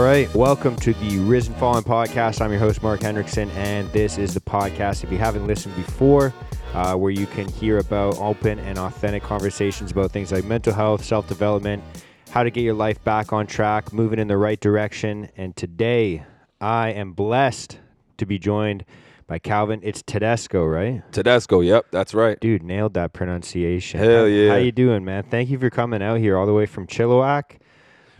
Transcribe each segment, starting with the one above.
All right, welcome to the Risen Fallen podcast. I'm your host, Mark Hendrickson, and this is the podcast. If you haven't listened before, uh, where you can hear about open and authentic conversations about things like mental health, self development, how to get your life back on track, moving in the right direction. And today, I am blessed to be joined by Calvin. It's Tedesco, right? Tedesco, yep, that's right. Dude, nailed that pronunciation. Hell How- yeah. How you doing, man? Thank you for coming out here all the way from Chilliwack.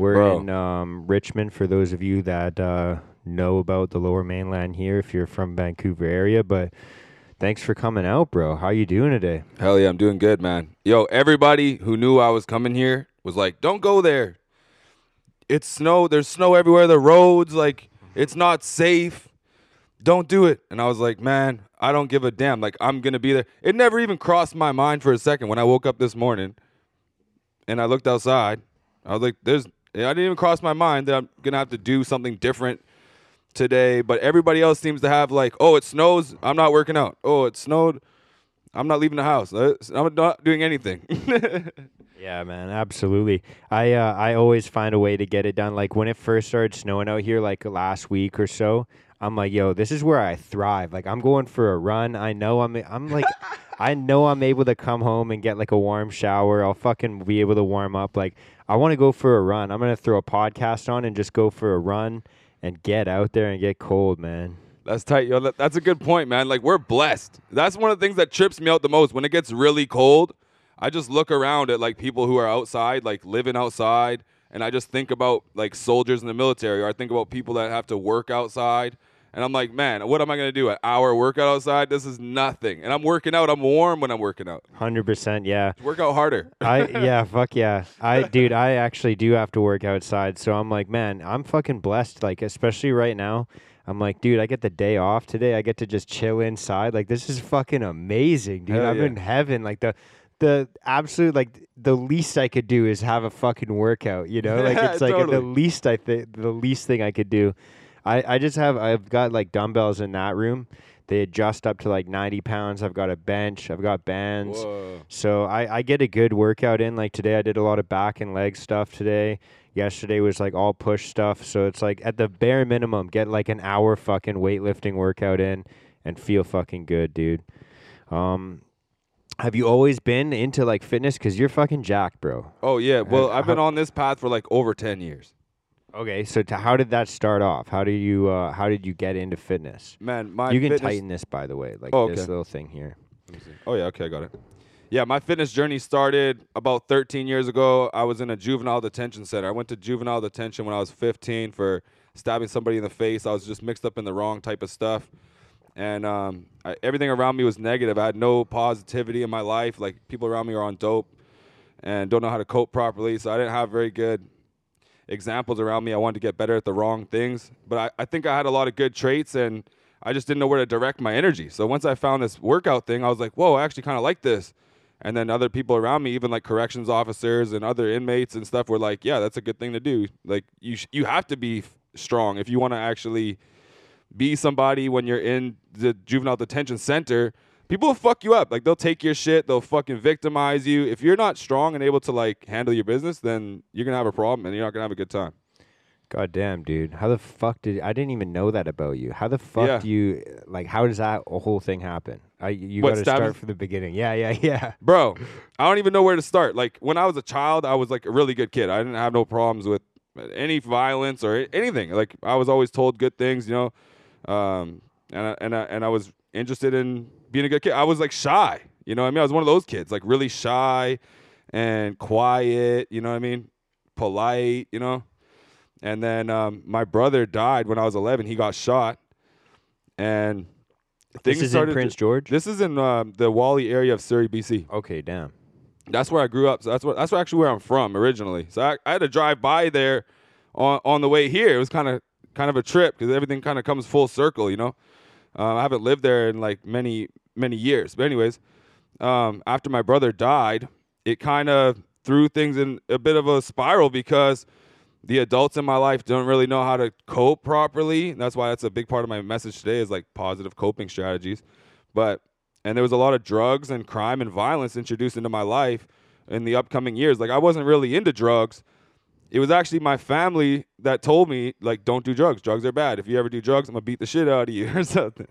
We're Bro. in um, Richmond for those of you that uh, know about the Lower Mainland here. If you're from Vancouver area, but thanks for coming out, bro. How you doing today? Hell yeah, I'm doing good, man. Yo, everybody who knew I was coming here was like, "Don't go there. It's snow. There's snow everywhere. The roads, like, it's not safe. Don't do it." And I was like, "Man, I don't give a damn. Like, I'm gonna be there." It never even crossed my mind for a second when I woke up this morning, and I looked outside. I was like, "There's." I didn't even cross my mind that I'm gonna have to do something different today. But everybody else seems to have like, "Oh, it snows. I'm not working out. Oh, it snowed." I'm not leaving the house. Uh, I'm not doing anything. Yeah, man, absolutely. I uh, I always find a way to get it done. Like when it first started snowing out here, like last week or so, I'm like, yo, this is where I thrive. Like I'm going for a run. I know I'm I'm like, I know I'm able to come home and get like a warm shower. I'll fucking be able to warm up. Like I want to go for a run. I'm gonna throw a podcast on and just go for a run and get out there and get cold, man. That's tight, yo. That- That's a good point, man. Like we're blessed. That's one of the things that trips me out the most. When it gets really cold, I just look around at like people who are outside, like living outside, and I just think about like soldiers in the military, or I think about people that have to work outside. And I'm like, man, what am I gonna do? An hour workout outside? This is nothing. And I'm working out. I'm warm when I'm working out. Hundred percent, yeah. Work out harder. I yeah, fuck yeah. I dude, I actually do have to work outside, so I'm like, man, I'm fucking blessed. Like, especially right now, I'm like, dude, I get the day off today. I get to just chill inside. Like, this is fucking amazing, dude. Hell I'm yeah. in heaven. Like the the absolute like the least I could do is have a fucking workout. You know, like it's like the least I think the least thing I could do. I I just have I've got like dumbbells in that room. They adjust up to like 90 pounds. I've got a bench. I've got bands. Whoa. So I, I get a good workout in. Like today, I did a lot of back and leg stuff today. Yesterday was like all push stuff. So it's like at the bare minimum, get like an hour fucking weightlifting workout in and feel fucking good, dude. Um, have you always been into like fitness? Cause you're fucking jacked, bro. Oh yeah. Well, I've been on this path for like over ten years. Okay, so to, how did that start off? How do you uh, how did you get into fitness? Man, my you can fitness- tighten this, by the way, like Oh, this okay. little thing here. Let me see. Oh yeah, okay, I got it. Yeah, my fitness journey started about 13 years ago. I was in a juvenile detention center. I went to juvenile detention when I was 15 for stabbing somebody in the face. I was just mixed up in the wrong type of stuff, and um, I, everything around me was negative. I had no positivity in my life. Like people around me are on dope and don't know how to cope properly. So I didn't have very good examples around me. I wanted to get better at the wrong things, but I, I think I had a lot of good traits and I just didn't know where to direct my energy. So once I found this workout thing, I was like, whoa, I actually kind of like this. And then other people around me, even like corrections officers and other inmates and stuff, were like, yeah, that's a good thing to do. Like you, sh- you have to be f- strong if you want to actually be somebody when you're in the juvenile detention center. People will fuck you up. Like they'll take your shit. They'll fucking victimize you. If you're not strong and able to like handle your business, then you're gonna have a problem and you're not gonna have a good time. God damn, dude. How the fuck did I didn't even know that about you? How the fuck Yeah. do you like how does that whole thing happen? I you What, got to stabbing? start from the beginning. Yeah, yeah, yeah. Bro, I don't even know where to start. Like when I was a child, I was like a really good kid. I didn't have no problems with any violence or anything. Like I was always told good things, you know. Um, and I, and I, and I was interested in being a good kid. I was like shy, you know what I mean? I was one of those kids, like really shy and quiet, you know what I mean? Polite, you know. And then um, my brother died when I was 11. He got shot, and This things is in started. to- Prince George. this is in um, the Whalley area of Surrey, BC. okay, damn. That's where I grew up. So that's what that's actually where I'm from originally. So I, I had to drive by there on on the way here. It was kind of kind of a trip because everything kind of comes full circle, you know. Um, I haven't lived there in like many many years, but anyways, um, after my brother died, it kind of threw things in a bit of a spiral because the adults in my life don't really know how to cope properly. That's why that's a big part of my message today is like positive coping strategies. But and there was a lot of drugs and crime and violence introduced into my life in the upcoming years. Like I wasn't really into drugs it was actually my family that told me like, don't do drugs. Drugs are bad. If you ever do drugs, I'm gonna beat the shit out of you or something.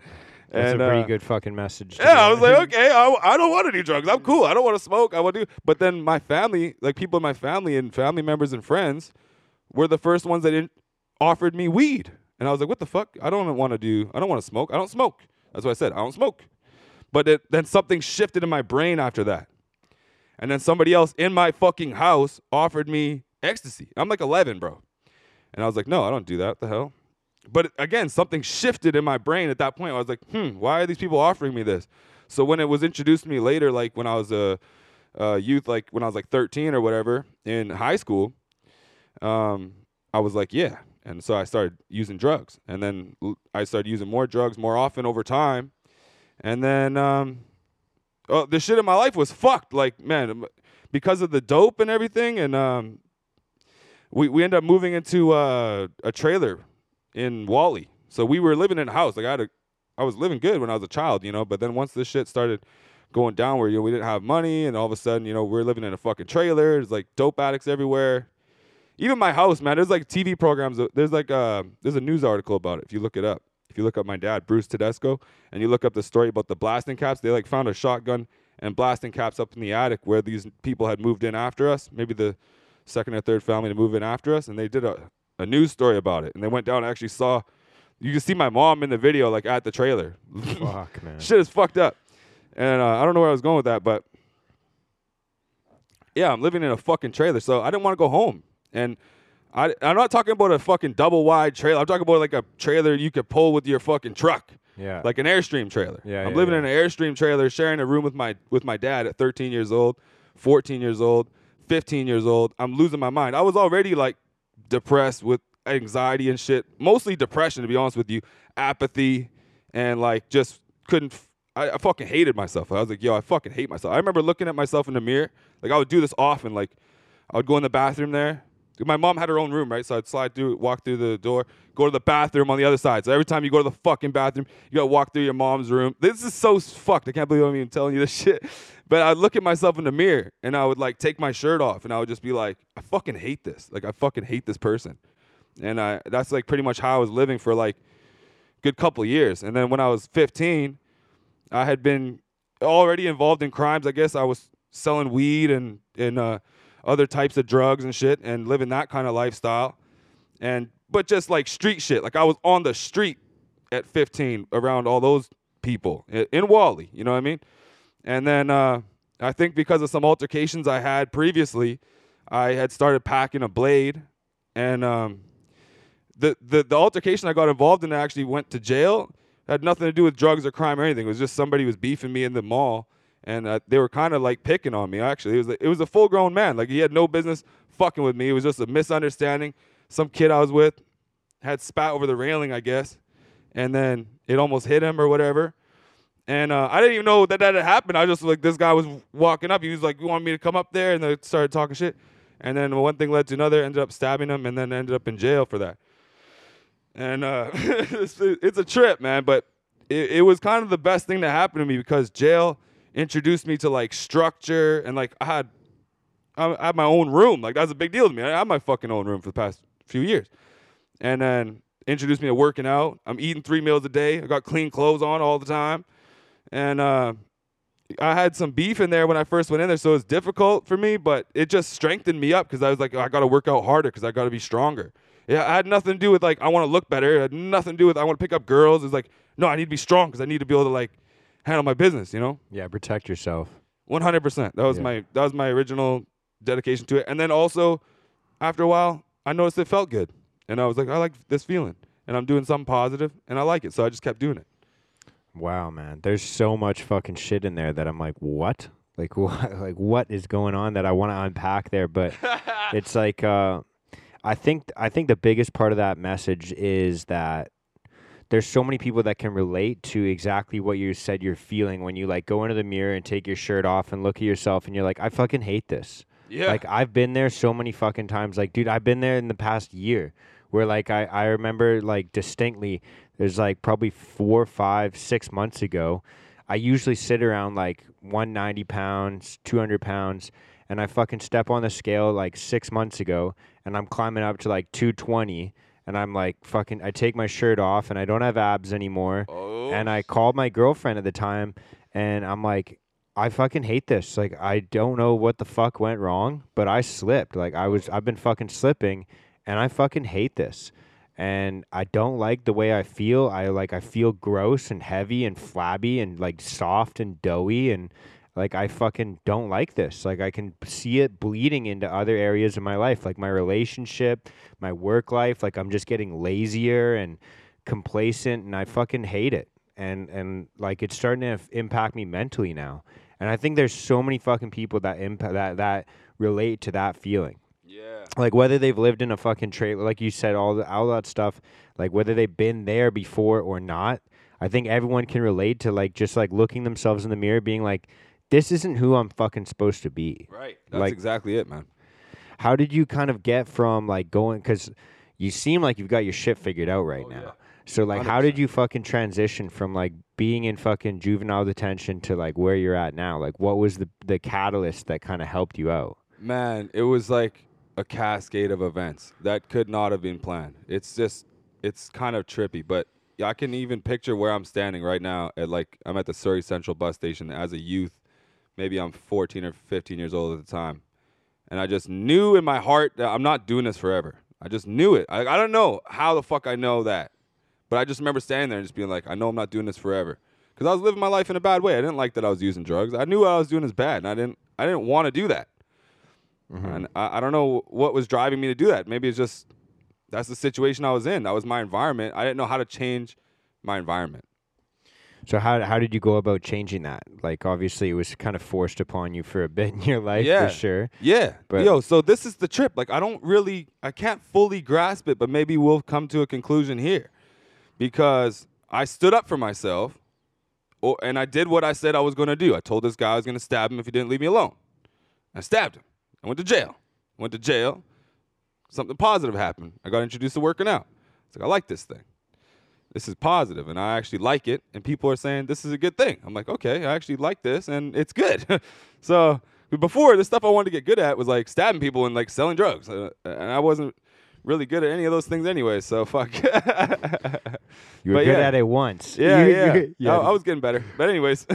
That's and, a pretty uh, good fucking message. Yeah, I was like, okay, I, I don't want do drugs. I'm cool. I don't want to smoke. I want to do. But then my family, like people in my family and family members and friends, were the first ones that in, offered me weed, and I was like, what the fuck? I don't want to do. I don't want to smoke. I don't smoke. That's what I said. I don't smoke. But it, then something shifted in my brain after that, and then somebody else in my fucking house offered me ecstasy. I'm like 11, bro, and I was like, no, I don't do that. What the hell? But again, something shifted in my brain at that point. I was like, hmm, why are these people offering me this? So when it was introduced to me later, like when I was a, a youth, like when I was like 13 or whatever in high school, um, I was like, yeah. And so I started using drugs. And then I started using more drugs more often over time. And then um, oh, the shit in my life was fucked. Like, man, because of the dope and everything. And um, we, we ended up moving into uh, a trailer in Whalley. So we were living in a house. Like I had a, I was living good when I was a child, you know. But then once this shit started going down, where you know we didn't have money, and all of a sudden, you know, we're living in a fucking trailer. There's like dope addicts everywhere. Even my house, man. There's like TV programs. There's like uh, there's a news article about it. If you look it up, if you look up my dad, Bruce Tedesco, and you look up the story about the blasting caps, they like found a shotgun and blasting caps up in the attic where these people had moved in after us. Maybe the second or third family to move in after us, and they did a, a news story about it. And they went down and actually saw. You can see my mom in the video, like at the trailer. Fuck, man. Shit is fucked up. And uh, I don't know where I was going with that, but yeah, I'm living in a fucking trailer, so I didn't want to go home. And I, I'm not talking about a fucking double wide trailer. I'm talking about like a trailer you could pull with your fucking truck, Yeah. like an airstream trailer. Yeah, I'm yeah, living yeah. in an airstream trailer, sharing a room with my with my dad at 13 years old, 14 years old, 15 years old. I'm losing my mind. I was already like depressed with anxiety and shit. Mostly depression, to be honest with you. Apathy and like just couldn't. F- I, I fucking hated myself. I was like, yo, I fucking hate myself. I remember looking at myself in the mirror. Like I would do this often. Like I would go in the bathroom there. My mom had her own room, right? So I'd slide through, walk through the door, go to the bathroom on the other side. So every time you go to the fucking bathroom, you gotta walk through your mom's room. This is so fucked. I can't believe I'm even telling you this shit. But I'd look at myself in the mirror and I would like take my shirt off and I would just be like, I fucking hate this. Like I fucking hate this person. And I that's like pretty much how I was living for like a good couple years. And then when I was 15, I had been already involved in crimes. I guess I was selling weed and and uh, other types of drugs and shit, and living that kind of lifestyle. And but just like street shit. Like I was on the street at 15 around all those people in Whalley. You know what I mean? And then uh, I think because of some altercations I had previously, I had started packing a blade, and um, the, the the altercation I got involved in I actually went to jail. Had nothing to do with drugs or crime or anything. It was just somebody was beefing me in the mall, and uh, they were kind of like picking on me. Actually, it was it was a full grown man. Like he had no business fucking with me. It was just a misunderstanding. Some kid I was with had spat over the railing, I guess, and then it almost hit him or whatever. And uh, I didn't even know that that had happened. I just like this guy was walking up. He was like, "You want me to come up there?" And they started talking shit. And then one thing led to another. Ended up stabbing him, and then ended up in jail for that. And uh, it's, it's a trip, man. But it, it was kind of the best thing that happened to me because jail introduced me to like structure and like I had I had my own room. Like that's a big deal to me. I had my fucking own room for the past few years. And then introduced me to working out. I'm eating three meals a day. I got clean clothes on all the time. And uh, I had some beef in there when I first went in there, so it was difficult for me, but it just strengthened me up because I was like, I got to work out harder because I got to be stronger. Yeah, I had nothing to do with like I want to look better. It had nothing to do with I want to pick up girls. It's like no, I need to be strong because I need to be able to like handle my business. You know. Yeah, protect yourself. One hundred percent. That was Yeah. my that was my original dedication to it. And then also, after a while, I noticed it felt good, and I was like, I like this feeling, and I'm doing something positive, and I like it. So I just kept doing it. Wow, man. There's so much fucking shit in there that I'm like, what? Like what? Like what is going on that I want to unpack there? But it's like, uh, I think I think the biggest part of that message is that there's so many people that can relate to exactly what you said you're feeling when you like go into the mirror and take your shirt off and look at yourself and you're like, I fucking hate this. Yeah. Like I've been there so many fucking times. Like, dude, I've been there in the past year where like I, I remember like distinctly there's like probably four, five, six months ago. I usually sit around like 190 pounds, 200 pounds. and I fucking step on the scale like six months ago, and I'm climbing up to like 220, and I'm like fucking. I take my shirt off, and I don't have abs anymore. Oh. And I called my girlfriend at the time, and I'm like, I fucking hate this. Like, I don't know what the fuck went wrong, but I slipped. Like, I was, I've been fucking slipping, and I fucking hate this. And I don't like the way I feel. I like, I feel gross and heavy and flabby and like soft and doughy. And like, I fucking don't like this. Like, I can see it bleeding into other areas of my life, like my relationship, my work life. Like, I'm just getting lazier and complacent, and I fucking hate it and and like it's starting to f- impact me mentally now. And I think there's so many fucking people that impact that that relate to that feeling. yeah. Like whether they've lived in a fucking trailer, like you said, all the all that stuff. Like whether they've been there before or not. I think everyone can relate to like just like looking themselves in the mirror, being like, "This isn't who I'm fucking supposed to be." Right. That's Like- exactly it, man. How did you kind of get from like going? Because you seem like you've got your shit figured out right Oh, now. yeah. So like, how did you fucking transition from like being in fucking juvenile detention to like where you're at now? Like, what was the the catalyst that kind of helped you out? Man, it was like a cascade of events that could not have been planned. It's just, it's kind of trippy, but I can even picture where I'm standing right now at like, I'm at the Surrey Central bus station as a youth. Maybe I'm 14 or 15 years old at the time. And I just knew in my heart that I'm not doing this forever. I just knew it. I, I don't know how the fuck I know that. But I just remember standing there and just being like, I know I'm not doing this forever. Because I was living my life in a bad way. I didn't like that I was using drugs. I knew what I was doing is bad, and I didn't. I didn't want to do that. Mm-hmm. And I, I don't know what was driving me to do that. Maybe it's just that's the situation I was in. That was my environment. I didn't know how to change my environment. So how how did you go about changing that? Like, obviously, it was kind of forced upon you for a bit in your life, Yeah. for sure. Yeah. But- Yo, so this is the trip. Like I don't really I can't fully grasp it, but maybe we'll come to a conclusion here. Because I stood up for myself or, and I did what I said I was going to do. I told this guy I was going to stab him if he didn't leave me alone. I stabbed him. I went to jail. Went to jail. Something positive happened. I got introduced to working out. It's like I like this thing. This is positive, and I actually like it. And people are saying this is a good thing. I'm like, okay, I actually like this, and it's good. so before, the stuff I wanted to get good at was like stabbing people and like selling drugs, uh, and I wasn't really good at any of those things anyway. So fuck. You were But good yeah. at it once. Yeah, You- yeah. you- I, I was getting better. But anyways,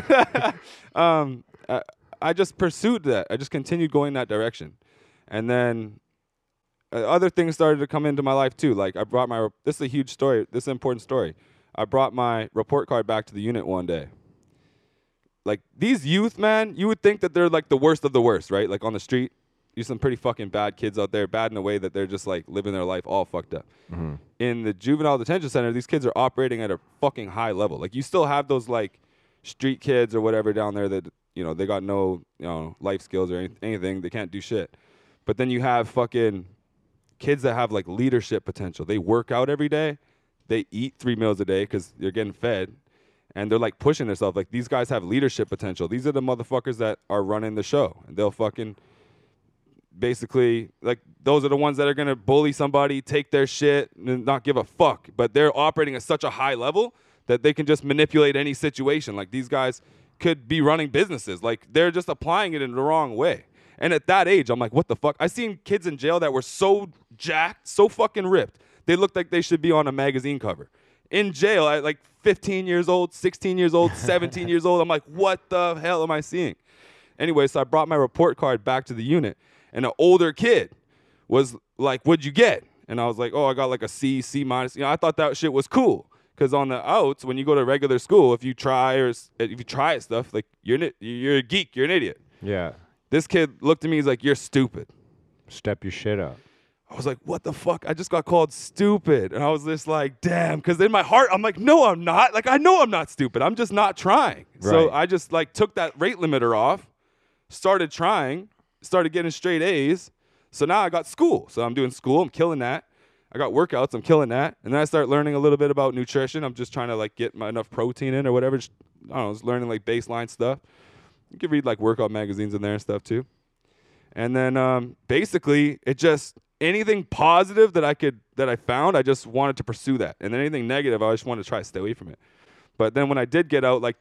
um, I, I just pursued that. I just continued going that direction, and then Uh, other things started to come into my life too. Like I brought my. This is a huge story. This is an important story. I brought my report card back to the unit one day. Like these youth, man, you would think that they're like the worst of the worst, right? Like on the street, there's some pretty fucking bad kids out there, bad in a way that they're just like living their life all fucked up mm-hmm. in the juvenile detention center, these kids are operating at a fucking high level. Like you still have those like street kids or whatever down there that you know they got no you know life skills or any- anything. They can't do shit. But then you have fucking kids that have like leadership potential. They work out every day. They eat three meals a day because they're getting fed, and they're like pushing themselves. Like these guys have leadership potential. These are the motherfuckers that are running the show, and they'll fucking basically like those are the ones that are gonna bully somebody, take their shit, and not give a fuck. But they're operating at such a high level that they can just manipulate any situation. Like these guys could be running businesses. Like they're just applying it in the wrong way. And at that age, I'm like, what the fuck? I seen kids in jail that were so jacked, so fucking ripped. They looked like they should be on a magazine cover. In jail at like 15 years old, 16 years old, 17 years old. I'm like, what the hell am I seeing? Anyway, so I brought my report card back to the unit, and an older kid was like, "What'd you get?" And I was like, "Oh, I got like a C, C minus." You know, I thought that shit was cool because on the outs, when you go to regular school, if you try or if you try stuff, like you're you're a geek, you're an idiot. yeah. This kid looked at me, he's like, "You're stupid." Step your shit up. I was like, "What the fuck?" I just got called stupid, and I was just like, "Damn!" Because in my heart, I'm like, "No, I'm not. Like, I know I'm not stupid. I'm just not trying." So I just like took that rate limiter off, started trying, started getting straight A's. So now I got school. So I'm doing school. I'm killing that. I got workouts. I'm killing that. And then I start learning a little bit about nutrition. I'm just trying to like get my enough protein in or whatever. Just, I don't know. Just learning like baseline stuff. You can read like workout magazines in there and stuff too. And then um, basically, it just anything positive that I could that I found, I just wanted to pursue that. And then anything negative, I just wanted to try to stay away from it. But then when I did get out, like,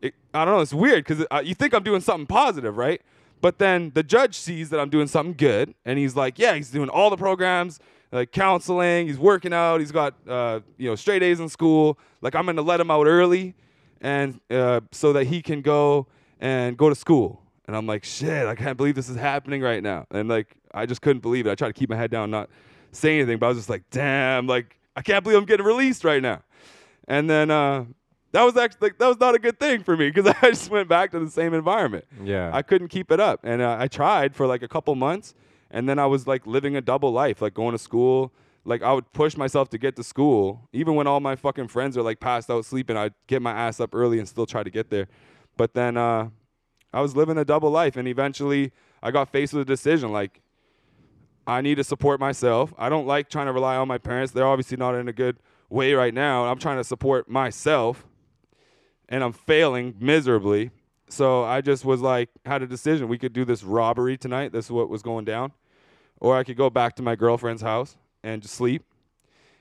it, I don't know, it's weird because uh, you think I'm doing something positive, right? But then the judge sees that I'm doing something good, and he's like, "Yeah, he's doing all the programs, like counseling. He's working out. He's got uh, you know straight A's in school. Like I'm gonna let him out early, and uh, so that he can go and go to school." And I'm like, "Shit, I can't believe this is happening right now." And like, I just couldn't believe it. I tried to keep my head down, not say anything, but I was just like, "Damn, like I can't believe I'm getting released right now." And then uh, that was actually like, that was not a good thing for me because I just went back to the same environment. Yeah. I couldn't keep it up, and uh, I tried for like a couple months, and then I was like living a double life, like going to school. Like I would push myself to get to school, even when all my fucking friends are like passed out sleeping. I'd get my ass up early and still try to get there. But then uh, I was living a double life, and eventually I got faced with a decision like. I need to support myself. I don't like trying to rely on my parents. They're obviously not in a good way right now. I'm trying to support myself and I'm failing miserably. So I just was like, had a decision. We could do this robbery tonight. This is what was going down. Or I could go back to my girlfriend's house and just sleep.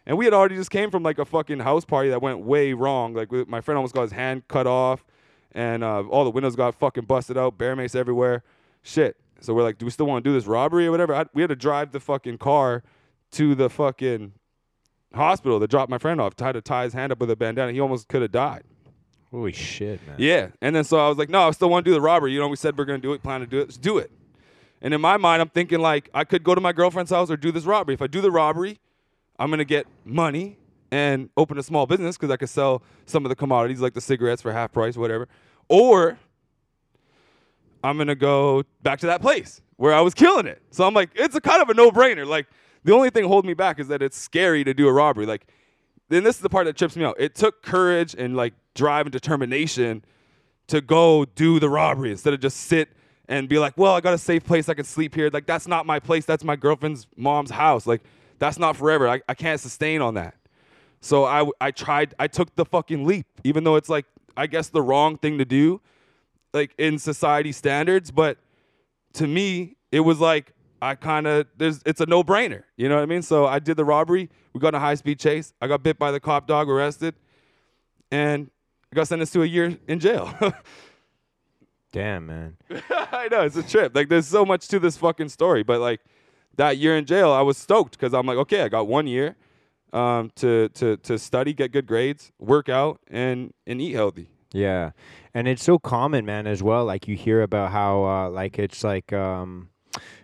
And we had already just came from like a fucking house party that went way wrong. Like my friend almost got his hand cut off, and uh, all the windows got fucking busted out, bear mace everywhere. Shit. So we're like, do we still want to do this robbery or whatever? I, we had to drive the fucking car to the fucking hospital to drop my friend off. Tried to tie his hand up with a bandana. He almost could have died. Holy shit, man. Yeah. And then so I was like, no, I still want to do the robbery. You know, we said we're going to do it, plan to do it. Let's do it. And in my mind, I'm thinking like I could go to my girlfriend's house or do this robbery. If I do the robbery, I'm going to get money and open a small business because I could sell some of the commodities like the cigarettes for half price, whatever. Or I'm to go back to that place where I was killing it. So I'm like, it's a kind of a no brainer. Like, the only thing holding me back is that it's scary to do a robbery. Like, then this is the part that trips me out. It took courage and like drive and determination to go do the robbery instead of just sit and be like, well, I got a safe place I can sleep here. Like, that's not my place. That's my girlfriend's mom's house. Like, that's not forever. I, I can't sustain on that. So I, I tried, I took the fucking leap, even though it's like, I guess the wrong thing to do, like in society standards. But to me, it was like, I kind of there's it's a no brainer. You know what I mean? So I did the robbery. We got in a high speed chase. I got bit by the cop dog, arrested, and I got sentenced to a year in jail. Damn, man. I know it's a trip. Like there's so much to this fucking story, but like that year in jail, I was stoked because I'm like, okay, I got one year um, to to to study, get good grades, work out, and and eat healthy. Yeah. And it's so common, man, as well. Like you hear about how uh, like it's like um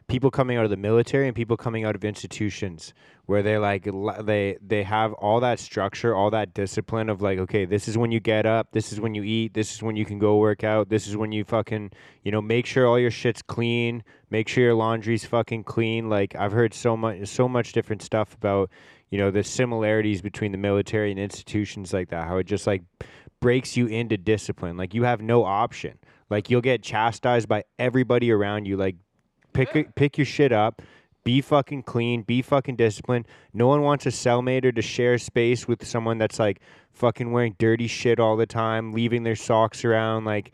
people coming out of the military and people coming out of institutions where they like they they have all that structure, all that discipline of like, okay, this is when you get up, this is when you eat, this is when you can go work out, this is when you fucking, you know, make sure all your shit's clean, make sure your laundry's fucking clean. Like I've heard so much so much different stuff about, you know, the similarities between the military and institutions like that, how it just like breaks you into discipline. Like you have no option. Like you'll get chastised by everybody around you. Like pick Yeah. pick your shit up. Be fucking clean. Be fucking disciplined. No one wants a cellmate or to share space with someone that's like fucking wearing dirty shit all the time, leaving their socks around. Like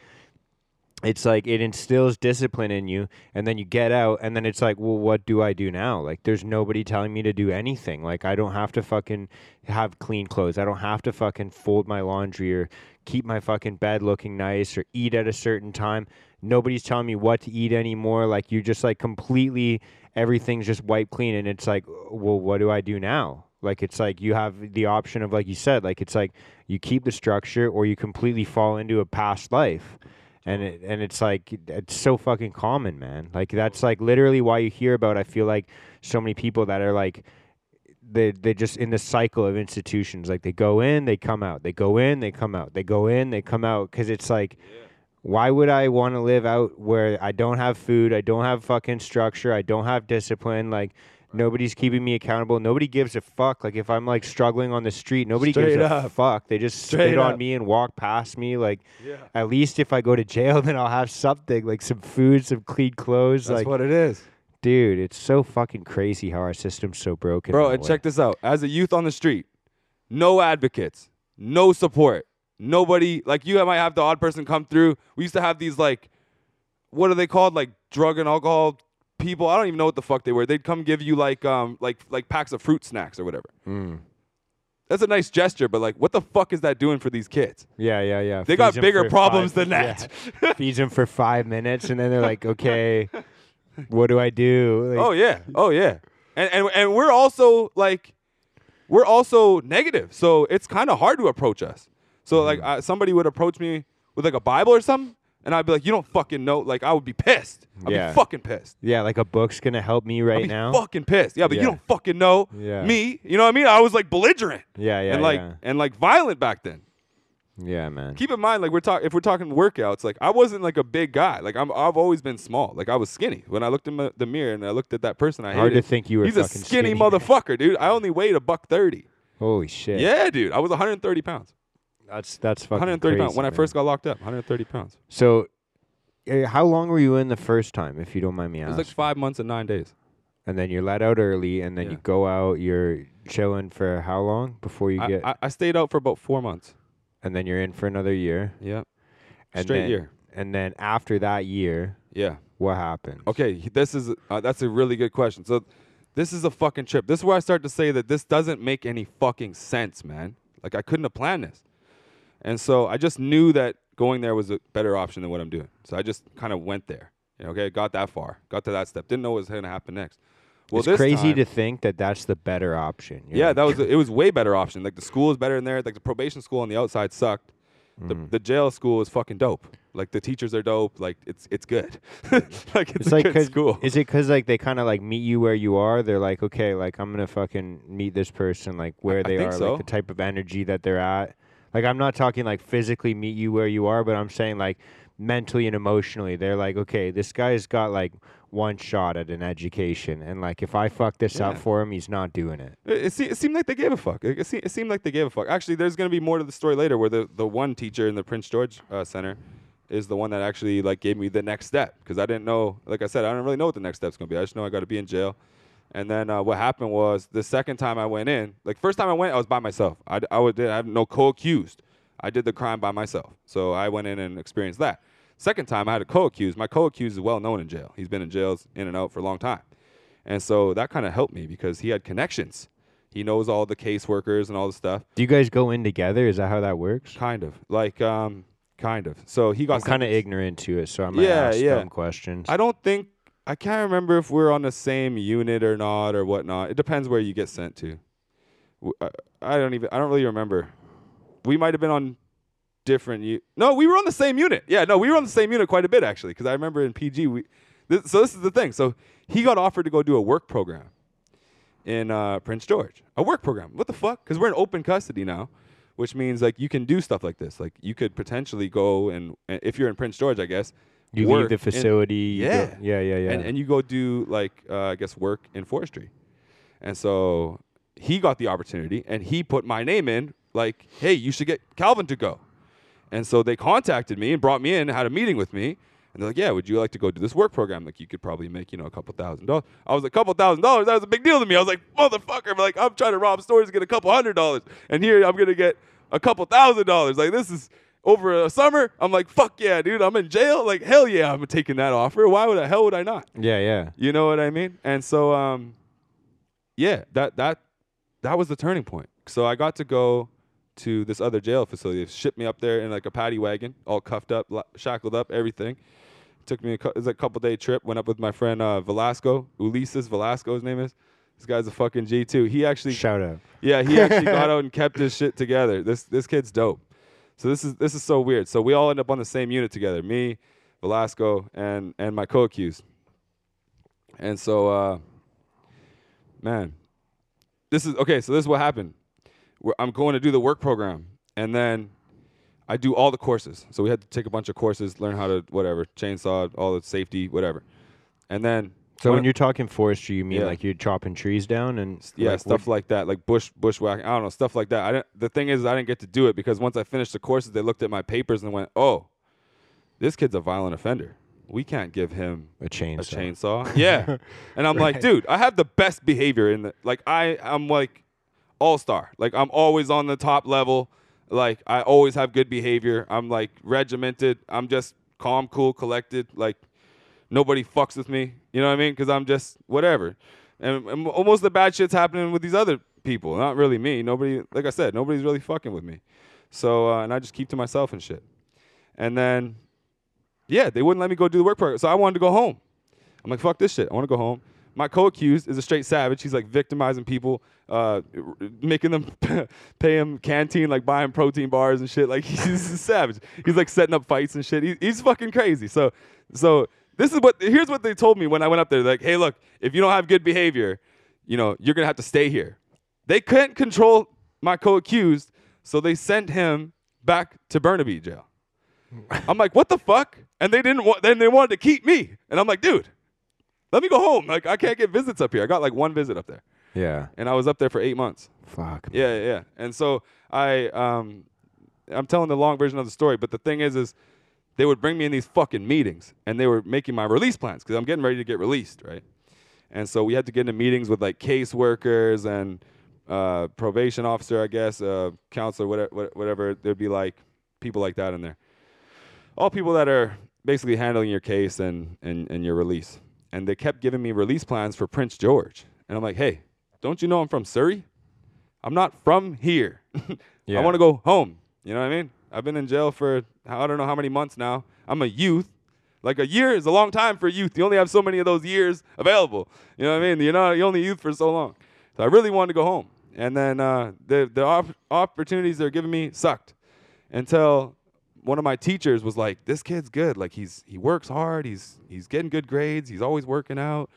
it's like it instills discipline in you and then you get out and then it's like well what do i do now? Like there's nobody telling me to do anything. Like i don't have to fucking have clean clothes. I don't have to fucking fold my laundry or keep my fucking bed looking nice or eat at a certain time. Nobody's telling me what to eat anymore. Like you're just like completely everything's just wiped clean and it's like well what do i do now? Like it's like you have the option of like you said like it's like you keep the structure or you completely fall into a past life and it, and it's like it's so fucking common, man. Like that's like literally why you hear about. I feel like so many people that are like they they just in the cycle of institutions. Like they go in, they come out. They go in, they come out. They go in, they come out. Because it's like, why would I want to live out where I don't have food, I don't have fucking structure, I don't have discipline, like. Nobody's keeping me accountable. Nobody gives a fuck. Like if I'm like struggling on the street, nobody Straight gives a fuck. They just Straight spit on me and walk past me. Like Yeah. at least if I go to jail, then I'll have something like some food, some clean clothes. That's like, what it is. dude, it's so fucking crazy how our system's so broken. Bro, and way. check this out. As a youth on the street, no advocates, no support, nobody. Like you might have the odd person come through. We used to have these like, what are they called? Like drug and alcohol people. I don't even know what the fuck they were. They'd come give you like um like like packs of fruit snacks or whatever. Mm. that's a nice gesture, but like, what the fuck is that doing for these kids? Yeah, yeah, yeah. They got bigger problems five- than that. yeah. Feeds them for five minutes, and then they're like, "Okay, what do I do?" Like, Oh yeah, oh yeah, and and and we're also like, we're also negative, so it's kind of hard to approach us. So like, Mm-hmm. I, somebody would approach me with like a Bible or something, and I'd be like, you don't fucking know. Like, I would be pissed. I'd Yeah. be fucking pissed. yeah, like a book's gonna help me I'd right be now. fucking pissed. Yeah, but Yeah. you don't fucking know Yeah. me. You know what I mean? I was like belligerent Yeah, yeah, and like yeah. and like violent back then. Yeah, man. Keep in mind, like we're talking, if we're talking workouts, like I wasn't like a big guy. Like I'm, I've always been small. Like I was skinny. When I looked in the- the mirror and I looked at that person, I Hard to think you were He's a skinny, skinny. motherfucker, dude. I only weighed a buck thirty. Holy shit. Yeah, dude. I was 130 pounds. That's that's fucking 130 pounds crazy, when I man. first got locked up. 130 pounds. So, uh, how long were you in the first time, if you don't mind me It asking? was like five months and nine days. and then you're let out early, and then Yeah. you go out. You're chilling for how long before you I, get? I, I stayed out for about four months. and then you're in for another year. Yeah, And straight then, year. And then after that year, Yeah. what happens? Okay, this is uh, that's a really good question. So, this is a fucking trip. This is where I start to say that this doesn't make any fucking sense, man. Like I couldn't have planned this, and so I just knew that going there was a better option than what I'm doing. So I just kind of went there. You know, okay, got that far, got to that step. Didn't know what was gonna happen next. Well, it's crazy time- to think that that's the better option. You're yeah, like, that was a, it was way better option. Like the school is better in there. Like the probation school on the outside sucked. The Mm. the jail school is fucking dope. Like the teachers are dope. Like it's it's good. like it's, It's like good school. Is it because like they kind of like meet you where you are? They're like, okay, like I'm gonna fucking meet this person like where I they think are, so. like the type of energy that they're at. Like I'm not talking like physically meet you where you are, but I'm saying like mentally and emotionally. They're like, okay, this guy's got like one shot at an education, and like if I fuck this up for him, he's not doing it. It, it, se- it seemed like they gave a fuck. It, it, se- it seemed like they gave a fuck. Actually, there's gonna be more to the story later, where the, the one teacher in the Prince George uh, Center is the one that actually like gave me the next step because I didn't know. Like I said, I don't really know what the next step's gonna be. I just know I got to be in jail. And then uh, what happened was the second time I went in, like first time I went, I was by myself. I, I would I have no co-accused. I did the crime by myself, so I went in and experienced that. Second time I had a co-accused. My co-accused is well known in jail. He's been in jails in and out for a long time. And so that kind of helped me because he had connections. He knows all the caseworkers and all the stuff. Do you guys go in together? Is that how that works? Kind of. Like, um, kind of. So he got I'm kind of ignorant to it, so I'm gonna Yeah, ask yeah. dumb questions. I don't think I can't remember if we're on the same unit or not or whatnot. It depends where you get sent to. I don't even I don't really remember. We might have been on different u- No, we were on the same unit. Yeah, no, we were on the same unit quite a bit actually because I remember in PG we this, so this is the thing. So he got offered to go do a work program in uh, Prince George. A work program. What the fuck? Because we're in open custody now, which means like you can do stuff like this. Like you could potentially go and if you're in Prince George, I guess. You leave the facility. you go- Yeah. yeah, yeah, yeah. and, and you go do like uh, I guess work in forestry, and so he got the opportunity and he put my name in like, hey, you should get Calvin to go, and so they contacted me and brought me in, had a meeting with me, and they're like, yeah, would you like to go do this work program? Like you could probably make you know a couple thousand dollars. I was like, a couple thousand dollars, that was a big deal to me. I was like, motherfucker, I'm like I'm trying to rob stores to get a couple hundred dollars, and here I'm gonna get a couple thousand dollars. Like this is. Over a summer, I'm like, fuck yeah, dude. I'm in jail. Like, hell yeah, I'm taking that offer. Why would I? Hell would I not? yeah, yeah. You know what I mean? And so, um, yeah, that that that was the turning point. So I got to go to this other jail facility. They shipped me up there in like a paddy wagon, all cuffed up, shackled up, everything. Took me a, it was a couple day trip. Went up with my friend uh, Velasco, Ulises Velasco, his name is. This guy's a fucking G too. He actually Shout out. yeah, he actually got out and kept his shit together. This this kid's dope. So this is this is so weird. So we all end up on the same unit together. Me, Velasco, and and my co-accused. And so, uh, man, this is okay. So this is what happened. We're, I'm going to do the work program, and then I do all the courses. So we had to take a bunch of courses, learn how to whatever chainsaw, all the safety, whatever. And then So when you're talking forestry, you mean Yeah. like you're chopping trees down and yeah, like, stuff like that, like bush bushwhacking. I don't know, stuff like that. I didn't. The thing is, I didn't get to do it because once I finished the courses, they looked at my papers and went, "Oh, this kid's a violent offender. We can't give him a chainsaw. a chainsaw." Yeah, and I'm like, dude, I have the best behavior in the like. I I'm like all star. Like I'm always on the top level. Like I always have good behavior. I'm like regimented. I'm just calm, cool, collected. Like nobody fucks with me. You know what I mean? Because I'm just whatever. And, and almost the bad shit's happening with these other people, not really me. Nobody, like I said, nobody's really fucking with me. So, uh, and I just keep to myself and shit. And then, yeah, they wouldn't let me go do the work program. So I wanted to go home. I'm like, fuck this shit. I want to go home. My co-accused is a straight savage. He's like victimizing people, uh, making them pay him canteen, like buying protein bars and shit. Like he's a savage. He's like setting up fights and shit. He, he's fucking crazy. So, so this is what here's what they told me when I went up there. Like, hey, look, if you don't have good behavior, you know, you're gonna have to stay here. They couldn't control my co-accused, so they sent him back to Burnaby jail. I'm like, what the fuck? And they didn't want. Then they wanted to keep me, and I'm like, dude, let me go home. Like, I can't get visits up here. I got like one visit up there, Yeah. and I was up there for eight months. Fuck. Yeah, yeah, yeah. And so I, um, I'm telling the long version of the story, but the thing is, is they would bring me in these fucking meetings, and they were making my release plans because I'm getting ready to get released, right? And so we had to get into meetings with like caseworkers and uh, probation officer, I guess, uh, counselor, whatever, whatever. There'd be like people like that in there. All people that are basically handling your case and, and, and your release. And they kept giving me release plans for Prince George. And I'm like, hey, don't you know I'm from Surrey? I'm not from here. Yeah. I want to go home. You know what I mean? I've been in jail for I don't know how many months now. I'm a youth. Like a year is a long time for youth. You only have so many of those years available. You know what I mean? You're not you're only youth for so long. So I really wanted to go home. And then uh, the the op- opportunities they're giving me sucked until one of my teachers was like, "This kid's good. Like he's he works hard. He's he's getting good grades. He's always working out.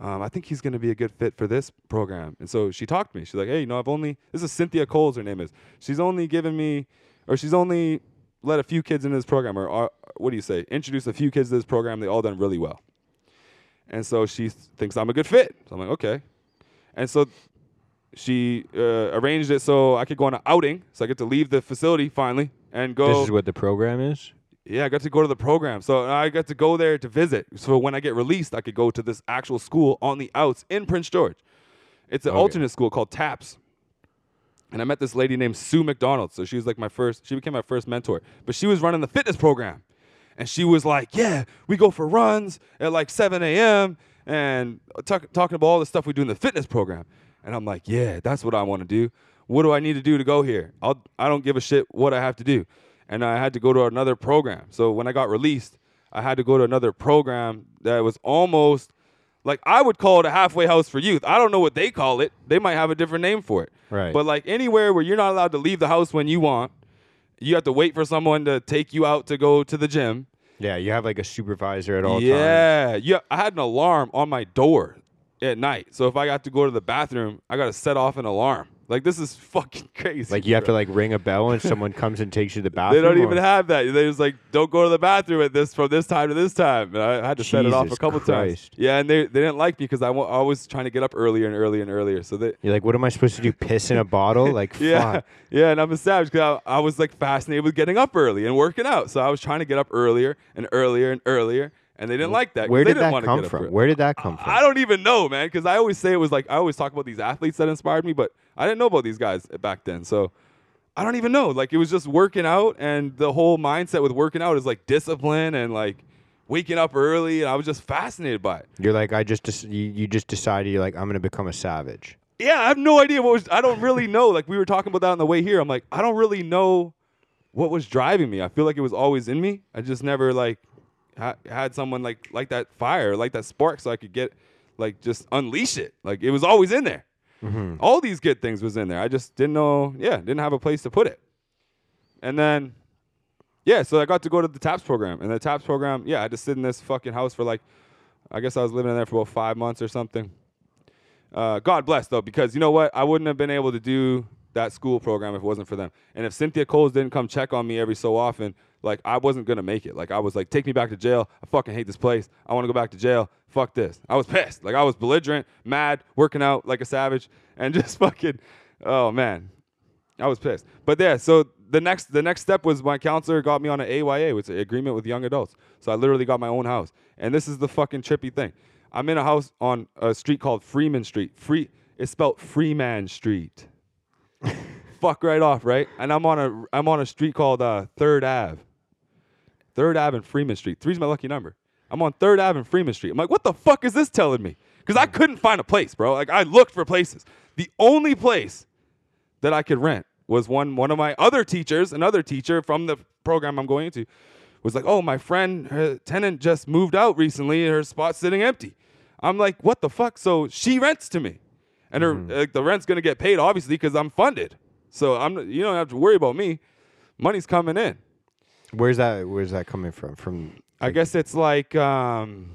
Um, I think he's going to be a good fit for this program." And so she talked to me. She's like, "Hey, you know, I've only this is Cynthia Coles. Her name is. She's only given me, or she's only let a few kids into this program, or, or what do you say? Introduce a few kids to this program. They all done really well. And so she th- thinks I'm a good fit. So I'm like, okay. And so she uh, arranged it so I could go on an outing. So I get to leave the facility finally and go. This is what the program is. Yeah, I got to go to the program. So I got to go there to visit. So when I get released, I could go to this actual school on the outs in Prince George. It's an Okay. alternate school called TAPS. And I met this lady named Sue McDonald. So she was like my first, she became my first mentor. But she was running the fitness program. And she was like, Yeah, we go for runs at like 7 a.m. and talk, talking about all the stuff we do in the fitness program. And I'm like, Yeah, that's what I want to do. What do I need to do to go here? I'll, I don't give a shit what I have to do. And I had to go to another program. So when I got released, I had to go to another program that was almost like I would call it a halfway house for youth. I don't know what they call it. They might have a different name for it. Right. But like anywhere where you're not allowed to leave the house when you want, you have to wait for someone to take you out to go to the gym. Yeah, you have like a supervisor at all times. yeah, yeah. I had an alarm on my door at night, so if I got to go to the bathroom, I got to set off an alarm. Like this is fucking crazy. Like you have to like ring a bell and someone comes and takes you to the bathroom. They don't even or- have that. They just like don't go to the bathroom at this from this time to this time. And I had to set it off a Jesus couple times. Yeah, and they they didn't like me because I wa- I was trying to get up earlier and earlier and earlier. So they You're like, what am I supposed to do? Piss in a bottle? Like, yeah, fuck. yeah, and I'm a savage because I, I was like fascinated with getting up early and working out. So I was trying to get up earlier and earlier and earlier, and they didn't like that. Where did that come from? Where did that come from? I don't even know, man, because I always say it was like I always talk about these athletes that inspired me, but I didn't know about these guys back then. So I don't even know. Like it was just working out, and the whole mindset with working out is like discipline and like waking up early, and I was just fascinated by it. You're like, I just, dec- you, you just decided you're like, I'm gonna become a savage. Yeah, I have no idea what was. I don't really know. Like we were talking about that on the way here. I'm like, I don't really know what was driving me. I feel like it was always in me. I just never like ha- had someone like like that fire, like that spark, so I could get like just unleash it. Like it was always in there. All these good things was in there. I just didn't know. Yeah, didn't have a place to put it. And then, yeah, so I got to go to the TAPS program, and the TAPS program, yeah, I just sit in this fucking house for like, I guess I was living in there for about five months or something. Uh, God bless though, because you know what? I wouldn't have been able to do that school program if it wasn't for them. And if Cynthia Coles didn't come check on me every so often, like I wasn't gonna make it. Like I was like, take me back to jail. I fucking hate this place. I want to go back to jail. Fuck this. I was pissed. Like I was belligerent, mad, working out like a savage, and just fucking. Oh man, I was pissed. But yeah, so the next the next step was my counselor got me on an AYA, which is an agreement with young adults. So I literally got my own house. And this is the fucking trippy thing. I'm in a house on a street called Freeman Street. Free it's spelled Freeman Street. Fuck right off, right? And I'm on a I'm on a street called uh, Third Ave. Third Ave and Freeman Street. Three's my lucky number. I'm on Third Ave and Freeman Street. I'm like, what the fuck is this telling me? because I hmm. couldn't find a place, bro. Like I looked for places. The only place that I could rent was one one of my other teachers, another teacher from the program I'm going into, was like, "Oh, my friend, her tenant just moved out recently, and her spot's sitting empty." I'm like, "What the fuck?" So she rents to me, and her mm-hmm. like, the rent's gonna get paid obviously because I'm funded. So I'm you don't have to worry about me. Money's coming in. Where's that? Where's that coming from? From I guess it's like um,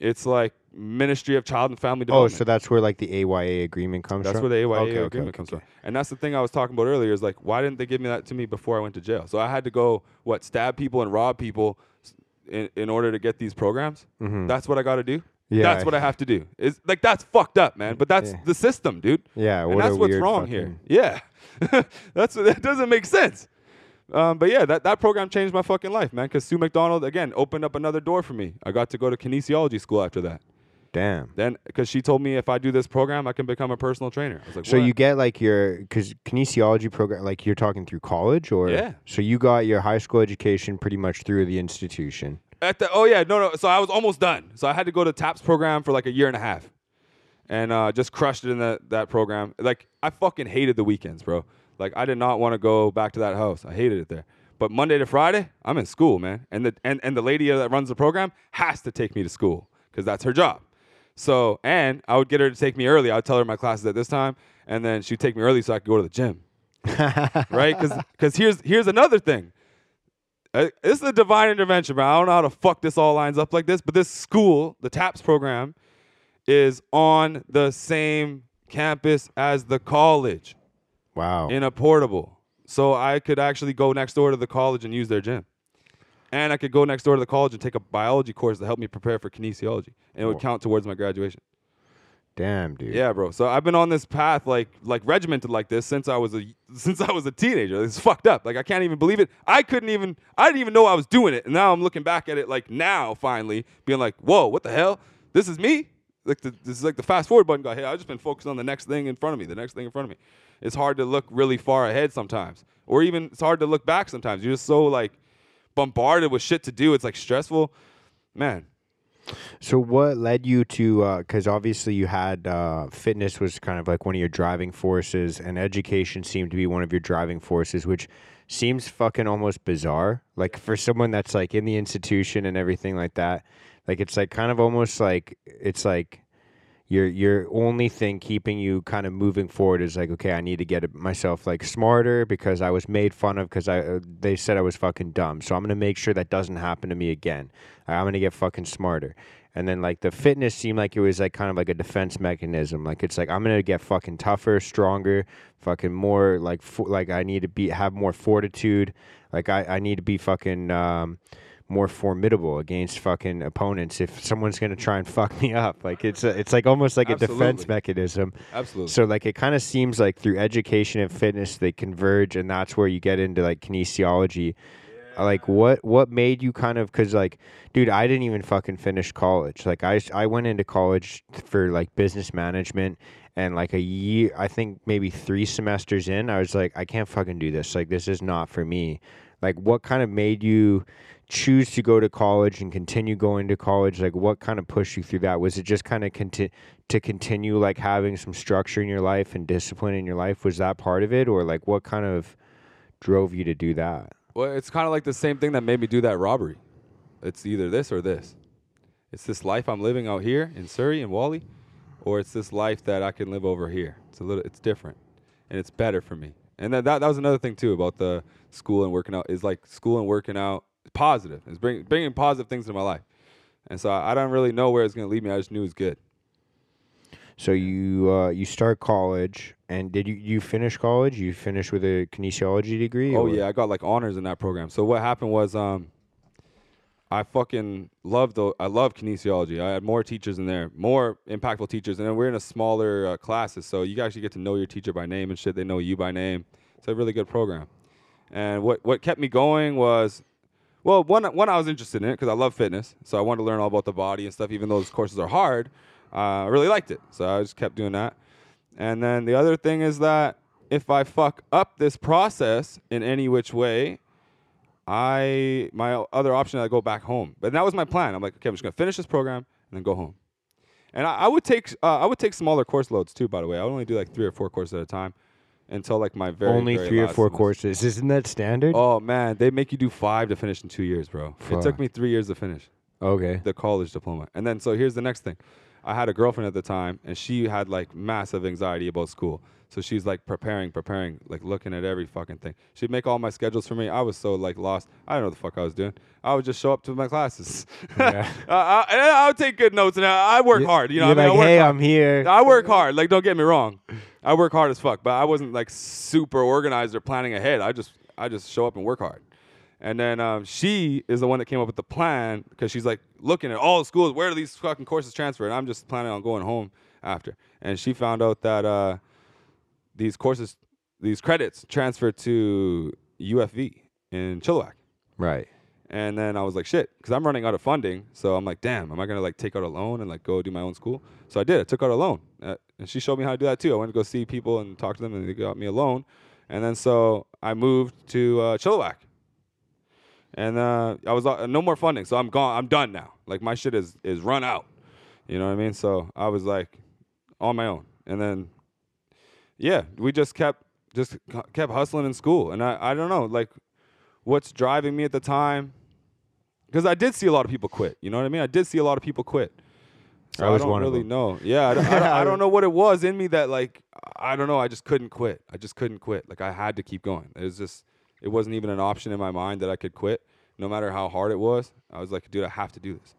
it's like Ministry of Child and Family oh, Development. so that's where like the AYA agreement comes from? That's from. where the AYA Okay, okay, agreement okay, comes okay. from. And that's the thing I was talking about earlier is like, why didn't they give me that to me before I went to jail? So I had to go, what, stab people and rob people s- in, in order to get these programs? That's what I got to do? Mm-hmm. Yeah. That's what I have to do. Is Like, that's fucked up, man. But that's Yeah. the system, dude. Yeah, And what a that's what's weird wrong here. fucking- Yeah. that's what, that doesn't make sense. Um, but yeah, that, that program changed my fucking life, man. Because Sue McDonald, again, opened up another door for me. I got to go to kinesiology school after that. Damn. Then, because she told me if I do this program, I can become a personal trainer. I was like, So "What?" you get like your because kinesiology program, like you're talking through college, or Yeah. So you got your high school education pretty much through the institution. At the, oh yeah, no, no. So I was almost done. So I had to go to TAPS program for like a year and a half, and uh, just crushed it in that that program. Like I fucking hated the weekends, bro. Like I did not want to go back to that house. I hated it there. But Monday to Friday, I'm in school, man. And the and, and the lady that runs the program has to take me to school because that's her job. So and I would get her to take me early. I would tell her my classes at this time, and then she'd take me early so I could go to the gym. right? Because because here's here's another thing. Uh, This is a divine intervention, man. I don't know how the fuck this all lines up like this, but this school, the TAPS program, is on the same campus as the college Wow. in a portable. So I could actually go next door to the college and use their gym. And I could go next door to the college and take a biology course to help me prepare for kinesiology. And it would count towards my graduation. Damn, dude. Yeah, bro. So I've been on this path like like regimented like this since I was a since I was a teenager. It's fucked up. Like I can't even believe it. I couldn't even I didn't even know I was doing it. And now I'm looking back at it like now finally being like, "Whoa, what the hell? This is me?" Like the, this is like the fast forward button got hit. I've just been focused on the next thing in front of me, the next thing in front of me. It's hard to look really far ahead sometimes. Or even it's hard to look back sometimes. You're just so like bombarded with shit to do. It's like stressful. Man, So what led you to? Because obviously you had uh, fitness was kind of like one of your driving forces, and education seemed to be one of your driving forces, which seems fucking almost bizarre. Like for someone that's like in the institution and everything like that, like it's like kind of almost like it's like your your only thing keeping you kind of moving forward is like okay i need to get myself like smarter because i was made fun of because i uh, they said i was fucking dumb. So i'm gonna make sure that doesn't happen to me again. I'm gonna get fucking smarter. And then like the fitness seemed like it was like kind of like a defense mechanism. Like it's like i'm gonna get fucking tougher stronger fucking more like fo- like i need to be have more fortitude. Like i, I need to be fucking um more formidable against fucking opponents if someone's gonna try and fuck me up. Like it's a, it's like almost like a defense mechanism. absolutely. So like it kind of seems like through education and fitness they converge, and that's where you get into like kinesiology. Like what what made you kind of because like dude I didn't even fucking finish college like I I went into college for like business management and like a year I think maybe three semesters in I was like I can't fucking do this like this is not for me like what kind of made you choose to go to college and continue going to college like what kind of pushed you through that was it just kind of conti- to continue like having some structure in your life and discipline in your life was that part of it or like what kind of drove you to do that Well, it's kind of like the same thing that made me do that robbery. It's either this or this. It's this life I'm living out here in Surrey and Whalley, or it's this life that I can live over here. It's a little, it's different, and it's better for me. And that that, that was another thing too about the school and working out is like school and working out positive. It's bringing bringing positive things to my life. And so I, I don't really know where it's gonna lead me. I just knew it was good. so you uh, you start college and did you you finish college you finish with a kinesiology degree Oh or- yeah, I got like honors in that program. So what happened was um I fucking loved the I love kinesiology. I had more teachers in there, more impactful teachers, and then we're in a smaller uh, classes, so you actually get to know your teacher by name and shit. They know you by name. It's a really good program. And what what kept me going was, well, one one I was interested in it because I love fitness, so I wanted to learn all about the body and stuff. Even though those courses are hard, uh, I really liked it, so I just kept doing that. And then the other thing is that if I fuck up this process in any which way, I my other option is I go back home. But that was my plan. I'm like, okay, I'm just gonna finish this program and then go home. And I, I would take uh, I would take smaller course loads too. By the way, I would only do like three or four courses at a time until like my very Only very three or last four semester. courses. Isn't that standard? Oh man, they make you do five to finish in two years, bro. It took me three years to finish Okay. the college diploma. And then so here's the next thing. I had a girlfriend at the time and she had like massive anxiety about school. So she's like preparing, preparing, like looking at every fucking thing. She'd make all my schedules for me. I was so like lost. I don't know what the fuck I was doing. I would just show up to my classes. Yeah. uh, I, and I would take good notes and I, I work You- hard. You know, I mean, like, I work hey, hard. I'm here. I work hard. Like, don't get me wrong. I work hard as fuck, but I wasn't like super organized or planning ahead. I just, I just show up and work hard. And then um, she is the one that came up with the plan because she's like looking at all the schools. Where do these fucking courses transfer? And I'm just planning on going home after. And she found out that uh, these courses, these credits transfer to UFV in Chilliwack. Right. And then I was like, shit, because I'm running out of funding. So I'm like, damn, am I gonna like take out a loan and like go do my own school? So I did. I took out a loan, uh, and she showed me how to do that too. I went to go see people and talk to them, and they got me a loan. And then so I moved to uh, Chilliwack, and uh, I was uh, no more funding. So I'm gone. I'm done now. Like my shit is is run out. You know what I mean? So I was like on my own, and then yeah, we just kept just kept hustling in school, and I I don't know like what's driving me at the time because I did see a lot of people quit. You know what I mean? I did see a lot of people quit. So I was don't really know. Yeah, I don't, I, don't, I don't know what it was in me that like I don't know. I just couldn't quit. I just couldn't quit. Like I had to keep going. It was just it wasn't even an option in my mind that I could quit, no matter how hard it was. I was like, dude, I have to do this.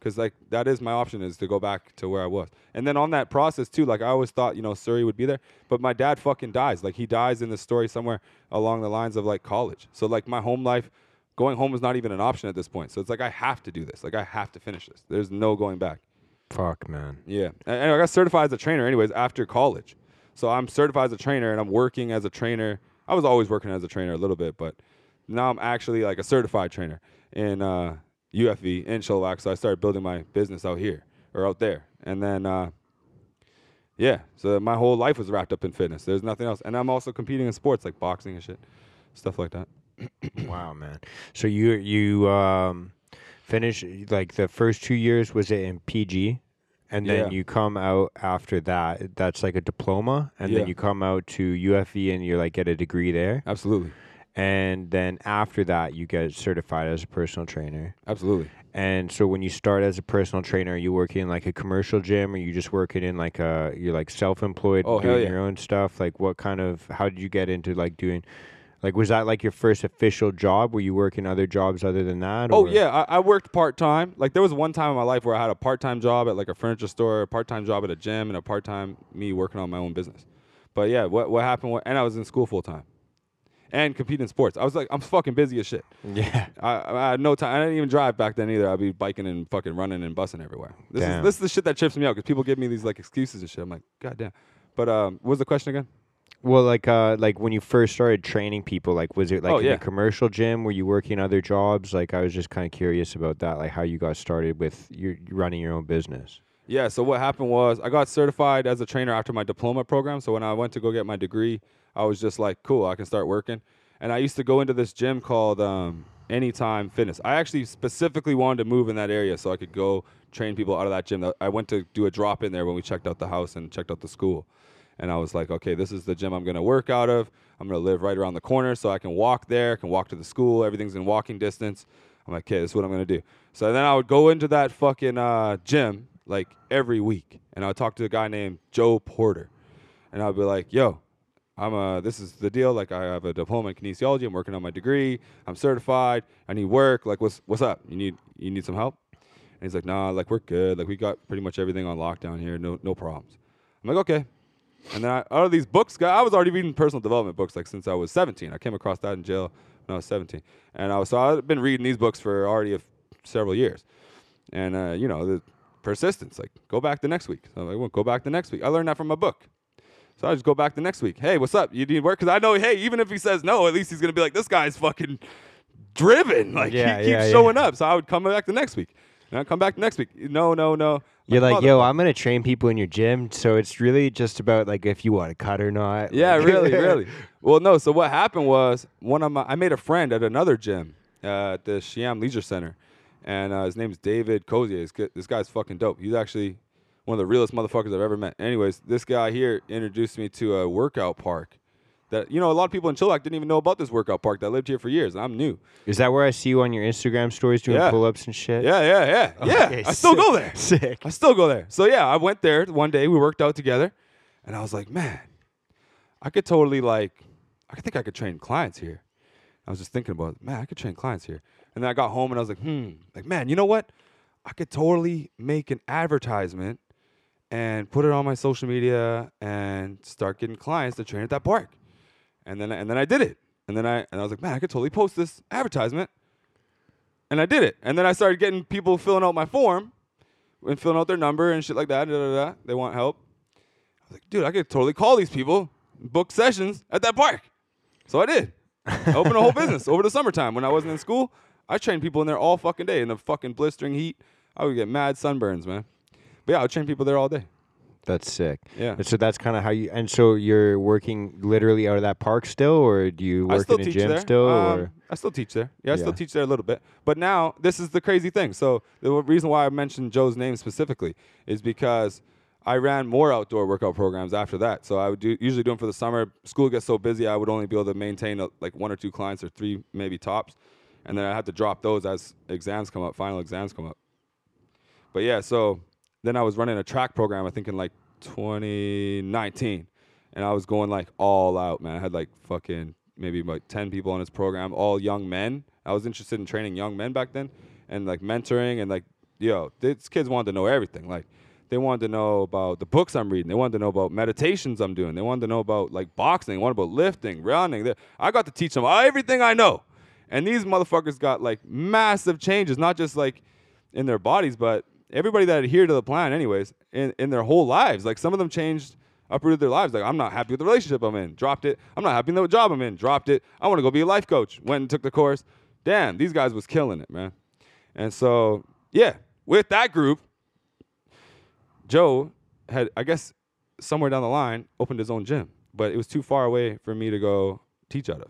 Cause like that is my option is to go back to where I was. And then on that process too, like I always thought, you know, Surrey would be there, but my dad fucking dies. Like he dies in the story somewhere along the lines of like college. So like my home life, going home is not even an option at this point. So it's like I have to do this. Like I have to finish this. There's no going back. Fuck, man. Yeah. And, and I got certified as a trainer anyways after college. So I'm certified as a trainer and I'm working as a trainer. I was always working as a trainer a little bit, but now I'm actually like a certified trainer in uh, UFV in Chilliwack. So I started building my business out here or out there. And then, uh, yeah, so my whole life was wrapped up in fitness. There's nothing else. And I'm also competing in sports like boxing and shit, stuff like that. Wow, man. So you you um finish like the first two years was it in PG, and then Yeah. you come out after that. That's like a diploma, and Yeah. then you come out to UFV and you like get a degree there, Absolutely. and then after that you get certified as a personal trainer. Absolutely. And so when you start as a personal trainer, are you working in like a commercial gym, or you just working in like a you're like self-employed, Oh, doing yeah. your own stuff? Like what kind of how did you get into like doing? Like was that like your first official job? Were you working other jobs other than that? Oh or- yeah, I, I worked part time. Like there was one time in my life where I had a part time job at like a furniture store, a part time job at a gym, and a part time me working on my own business. But yeah, what what happened? wa- and I was in school full time, and competing in sports. I was like, I'm fucking busy as shit. yeah. I, I had no time. I didn't even drive back then either. I'd be biking and fucking running and bussing everywhere. This Damn. is this is the shit that trips me out because people give me these like excuses and shit. I'm like, god damn. But um, what was the question again? Well, like uh, like when you first started training people, like was it like Oh, in yeah. a commercial gym? Were you working other jobs? Like I was just kind of curious about that, like how you got started with your running your own business. Yeah, so what happened was I got certified as a trainer after my diploma program. So when I went to go get my degree, I was just like, cool, I can start working. And I used to go into this gym called um, Anytime Fitness. I actually specifically wanted to move in that area so I could go train people out of that gym. I went to do a drop in there when we checked out the house and checked out the school. And I was like, okay, this is the gym I'm going to work out of. I'm going to live right around the corner so I can walk there, I can walk to the school. Everything's in walking distance. I'm like, okay, this is what I'm going to do. So then I would go into that fucking uh, gym like every week. And I would talk to a guy named Joe Porter. And I'd be like, yo, I'm uh this is the deal. Like I have a diploma in kinesiology. I'm working on my degree. I'm certified. I need work. Like what's what's up? You need you need some help? And he's like, nah, like we're good. Like we got pretty much everything on lockdown here. No no problems. I'm like, okay. And then I, out of these books, guy, I was already reading personal development books like since I was 17. I came across that in jail when I was 17, and I was so I've been reading these books for already f- several years. And uh, you know the persistence, like go back the next week. So I'm like, well, go back the next week. I learned that from a book. So I just go back the next week. Hey, what's up? You need work? Because I know, hey, even if he says no, at least he's gonna be like, this guy's fucking driven. Like Yeah, he keeps yeah, yeah. showing up. So I would come back the next week. And I'd come back the next week. No, no, no. You're like, yo. I'm gonna train people in your gym, so it's really just about like if you want to cut or not. Yeah, Like- really, really. Well, no. So what happened was one of my I made a friend at another gym uh, at the Cheam Leisure Center, and uh, his is David Cozier. This This guy's fucking dope. He's actually one of the realest motherfuckers I've ever met. Anyways, this guy here introduced me to a workout park. That you know, a lot of people in Chilliwack didn't even know about this workout park that lived here for years, I'm new. Is that where I see you on your Instagram stories doing Yeah. pull-ups and shit? Yeah, yeah, yeah, yeah. Okay, I still go there. Sick. I still go there. So yeah, I went there one day. We worked out together, and I was like, man, I could totally like, I think I could train clients here. I was just thinking about, man, I could train clients here. And then I got home and I was like, hmm, like man, you know what? I could totally make an advertisement and put it on my social media and start getting clients to train at that park. And then and then I did it. And then I and I was like, man, I could totally post this advertisement. And I did it. And then I started getting people filling out my form and filling out their number and shit like that. Da, da, da. They want help. I was like, dude, I could totally call these people, book sessions at that park. So I did. I opened a whole business over the summertime when I wasn't in school. I trained people in there all fucking day in the fucking blistering heat. I would get mad sunburns, man. But yeah, I would train people there all day. That's sick. Yeah. And so that's kind of how you. And so you're working literally out of that park still, or do you work in a gym there. still? Um, or I still teach there. Yeah, I still teach there a little bit. But now this is the crazy thing. So the reason why I mentioned Joe's name specifically is because I ran more outdoor workout programs after that. So I would do usually do them for the summer. School gets so busy, I would only be able to maintain uh like one or two clients or three maybe tops, and then I had to drop those as exams come up, final exams come up. But yeah, so then I was running a track program. I think in like 2019, and I was going like all out, man. I had like fucking maybe like 10 people on this program, all young men. I was interested in training young men back then, and like mentoring and like yo, these kids wanted to know everything. Like they wanted to know about the books I'm reading. They wanted to know about meditations I'm doing. They wanted to know about like boxing. They wanted about lifting, running. I got to teach them everything I know. And these motherfuckers got like massive changes, not just like in their bodies, but everybody that adhered to the plan, anyways, in, in their whole lives. Like some of them changed, uprooted their lives. Like I'm not happy with the relationship I'm in, dropped it. I'm not happy with the job I'm in, dropped it. I want to go be a life coach. Went and took the course. Damn, these guys was killing it, man. And so, yeah, with that group, Joe had, I guess, somewhere down the line, opened his own gym, but it was too far away for me to go teach out of.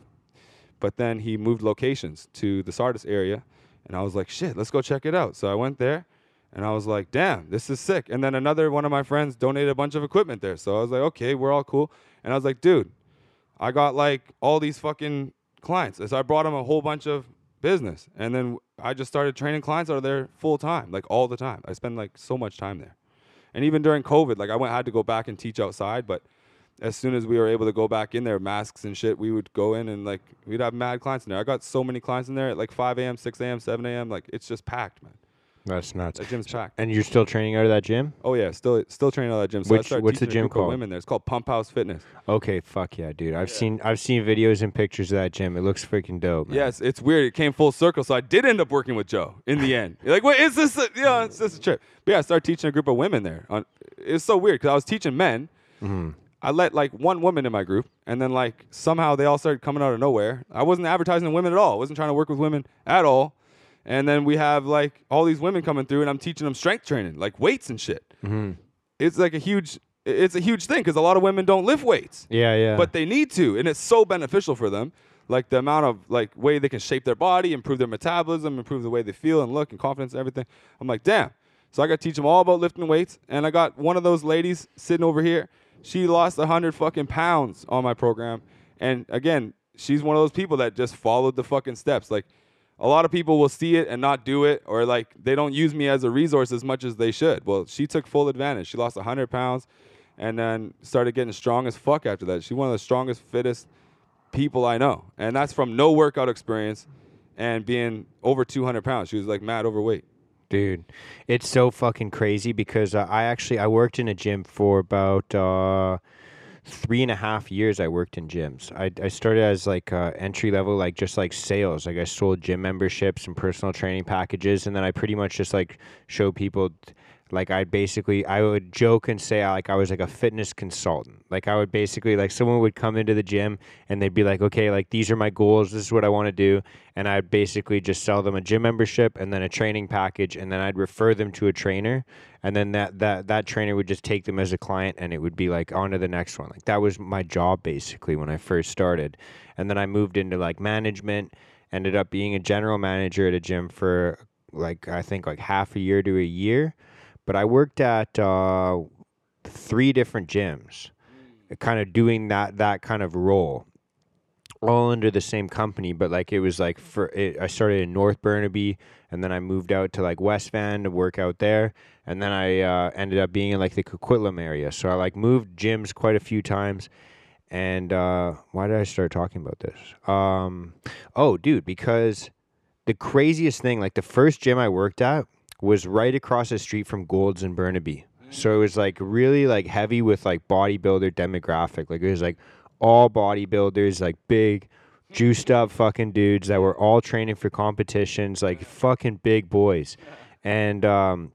But then he moved locations to the Sardis area, and I was like, shit, let's go check it out. So I went there, and I was like, damn, this is sick. And then another one of my friends donated a bunch of equipment there. So I was like, okay, we're all cool. And I was like, dude, I got like all these fucking clients. So I brought them a whole bunch of business. And then I just started training clients out of there full time, like all the time. I spend like so much time there. And even during COVID, like I went had to go back and teach outside, but as soon as we were able to go back in there, masks and shit, we would go in and like we'd have mad clients in there. I got so many clients in there at like 5 a.m., 6 a.m., 7 a.m. Like it's just packed, man. That's nuts. That gym's packed. And you're still training out of that gym? Oh yeah, still still training out of that gym. So Which- what's the gym called? Women there. It's called Pump House Fitness. Okay, fuck yeah, dude. I've seen I've seen videos and pictures of that gym. It looks freaking dope. Man. Yes, it's weird. It came full circle. So I did end up working with Joe in the end. You're like, wait, is this? A, you know, it's just a trip. But yeah, I started teaching a group of women there. It's so weird because I was teaching men. Mm-hmm. I let like one woman in my group, and then like somehow they all started coming out of nowhere. I wasn't advertising to women at all. I wasn't trying to work with women at all. And then we have like all these women coming through, and I'm teaching them strength training, like weights and shit. Mm-hmm. It's like a huge, it's a huge thing because a lot of women don't lift weights Yeah, yeah. but they need to, and it's so beneficial for them. Like the amount of like way they can shape their body, improve their metabolism, improve the way they feel and look, and confidence and everything. I'm like, damn. So I got to teach them all about lifting weights, and I got one of those ladies sitting over here. She lost hundred fucking pounds on my program, and again, she's one of those people that just followed the fucking steps. Like a lot of people will see it and not do it, or like they don't use me as a resource as much as they should. Well, she took full advantage. She lost 100 pounds and then started getting strong as fuck after that. She's one of the strongest, fittest people I know. And that's from no workout experience and being over 200 pounds. She was like mad overweight. Dude, it's so fucking crazy because uh, I actually I worked in a gym for about uh, three and a half years. I worked in gyms. I, I started as like uh, entry level, like just like sales. Like I sold gym memberships and personal training packages, and then I pretty much just like show people. Like I basically, I would joke and say like I was like a fitness consultant. Like I would basically like someone would come into the gym and they'd be like, okay, like these are my goals. This is what I want to do, and I'd basically just sell them a gym membership and then a training package, and then I'd refer them to a trainer, and then that that that trainer would just take them as a client, and it would be like on to the next one. Like that was my job basically when I first started, and then I moved into like management. Ended up being a general manager at a gym for like I think like half a year to a year but I worked at uh, three different gyms, kind of doing that that kind of role, all under the same company. But like it was like for it, I started in North Burnaby, and then I moved out to like West Van to work out there, and then I uh, ended up being in like the Coquitlam area. So I like moved gyms quite a few times. And uh, why did I start talking about this? Um, oh, dude, because the craziest thing, like the first gym I worked at was right across the street from Golds in Burnaby. So it was like really like heavy with like bodybuilder demographic. Like it was like all bodybuilders, like big, juiced up fucking dudes that were all training for competitions, like fucking big boys. And um,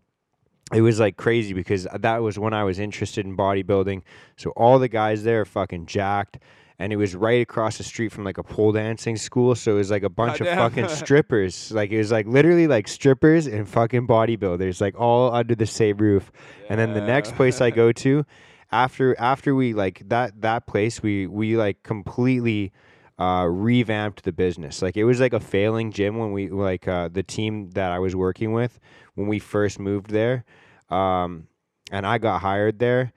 it was like crazy because that was when I was interested in bodybuilding. So all the guys there are fucking jacked. And it was right across the street from like a pole dancing school. So it was like a bunch of fucking strippers. Like it was like literally like strippers and fucking bodybuilders, like all under the same roof. And then the next place I go to, after after we like that that place, we we like completely uh, revamped the business. Like it was like a failing gym when we like uh, the team that I was working with when we first moved there, um, and I got hired there.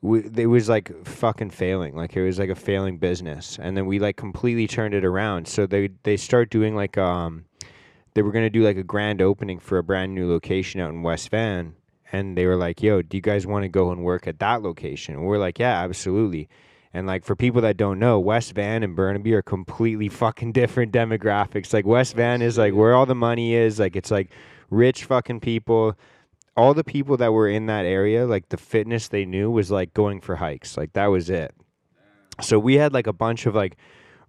We, it was like fucking failing. Like it was like a failing business, and then we like completely turned it around. So they they start doing like um, they were gonna do like a grand opening for a brand new location out in West Van, and they were like, "Yo, do you guys want to go and work at that location?" And we're like, "Yeah, absolutely." And like for people that don't know, West Van and Burnaby are completely fucking different demographics. Like West Van is like where all the money is. Like it's like rich fucking people. All the people that were in that area, like the fitness they knew was like going for hikes. Like that was it. So we had like a bunch of like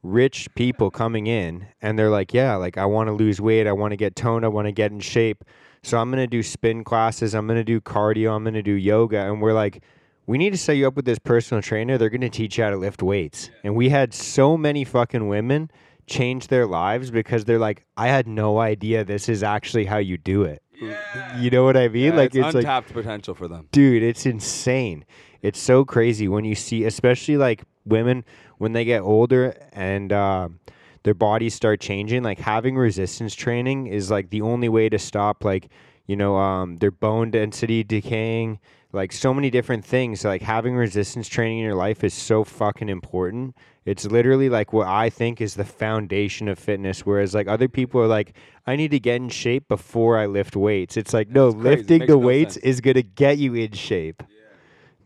rich people coming in and they're like, "Yeah, like I want to lose weight, I want to get toned, I want to get in shape." So I'm going to do spin classes, I'm going to do cardio, I'm going to do yoga and we're like we need to set you up with this personal trainer. They're going to teach you how to lift weights. And we had so many fucking women change their lives because they're like, I had no idea this is actually how you do it. You know what I mean? Yeah, like it's, it's like untapped potential for them. dude it's insane it's so crazy when you see especially like women when they get older and um their bodies start changing like having resistance training is like the only way to stop like you know um their bone density decaying like so many different things like having resistance training in your life is so fucking important it's literally like what i think is the foundation of fitness whereas like other people are like i need to get in shape before i lift weights it's like no. Lifting the no weights sense. is gonna get you in shape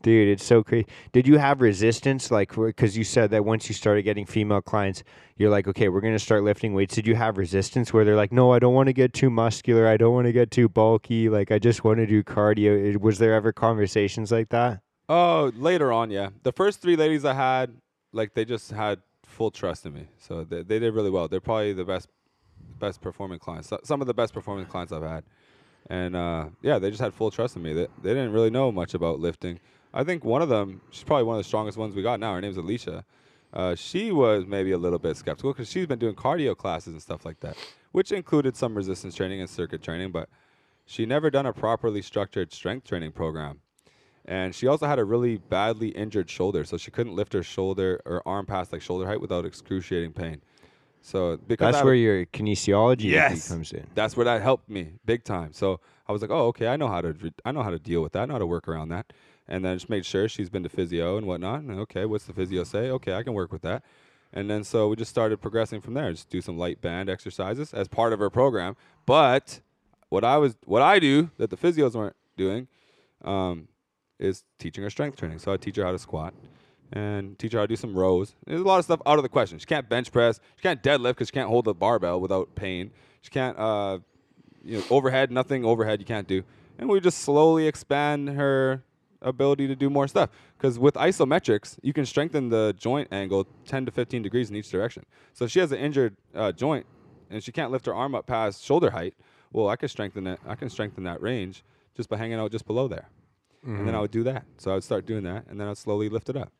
dude it's so crazy did you have resistance like because you said that once you started getting female clients you're like okay we're gonna start lifting weights did you have resistance where they're like no i don't want to get too muscular i don't want to get too bulky like i just want to do cardio was there ever conversations like that Oh, later on, yeah. The first three ladies I had, like they just had full trust in me, so they, they did really well. They're probably the best, best performing clients. Some of the best performing clients I've had, and uh, yeah, they just had full trust in me. They, they didn't really know much about lifting. I think one of them, she's probably one of the strongest ones we got now. Her name's Alicia. Uh, she was maybe a little bit skeptical because she's been doing cardio classes and stuff like that, which included some resistance training and circuit training, but she never done a properly structured strength training program and she also had a really badly injured shoulder, so she couldn't lift her shoulder or arm past like shoulder height without excruciating pain. So because that's have where your kinesiology Yes. comes in that's where that helped me big time. So I was like, oh, okay, I know how to I know how to deal with that, I know how to work around that. And then just made sure she's been to physio and whatnot. And okay, what's the physio say? Okay, I can work with that. And then so we just started progressing from there. Just do some light band exercises as part of her program. But what I was what I do that the physios weren't doing um, is teaching her strength training. So I teach her how to squat and teach her how to do some rows. There's a lot of stuff out of the question. She can't bench press. She can't deadlift because she can't hold the barbell without pain. She can't, uh, you know, overhead. Nothing overhead you can't do. And we just slowly expand her ability to do more stuff. Because with isometrics, you can strengthen the joint angle 10 to 15 degrees in each direction. So if she has an injured uh, joint and she can't lift her arm up past shoulder height, well, I can strengthen it. I can strengthen that range just by hanging out just below there. And then I would do that. So I would start doing that, and then I'd slowly lift it up.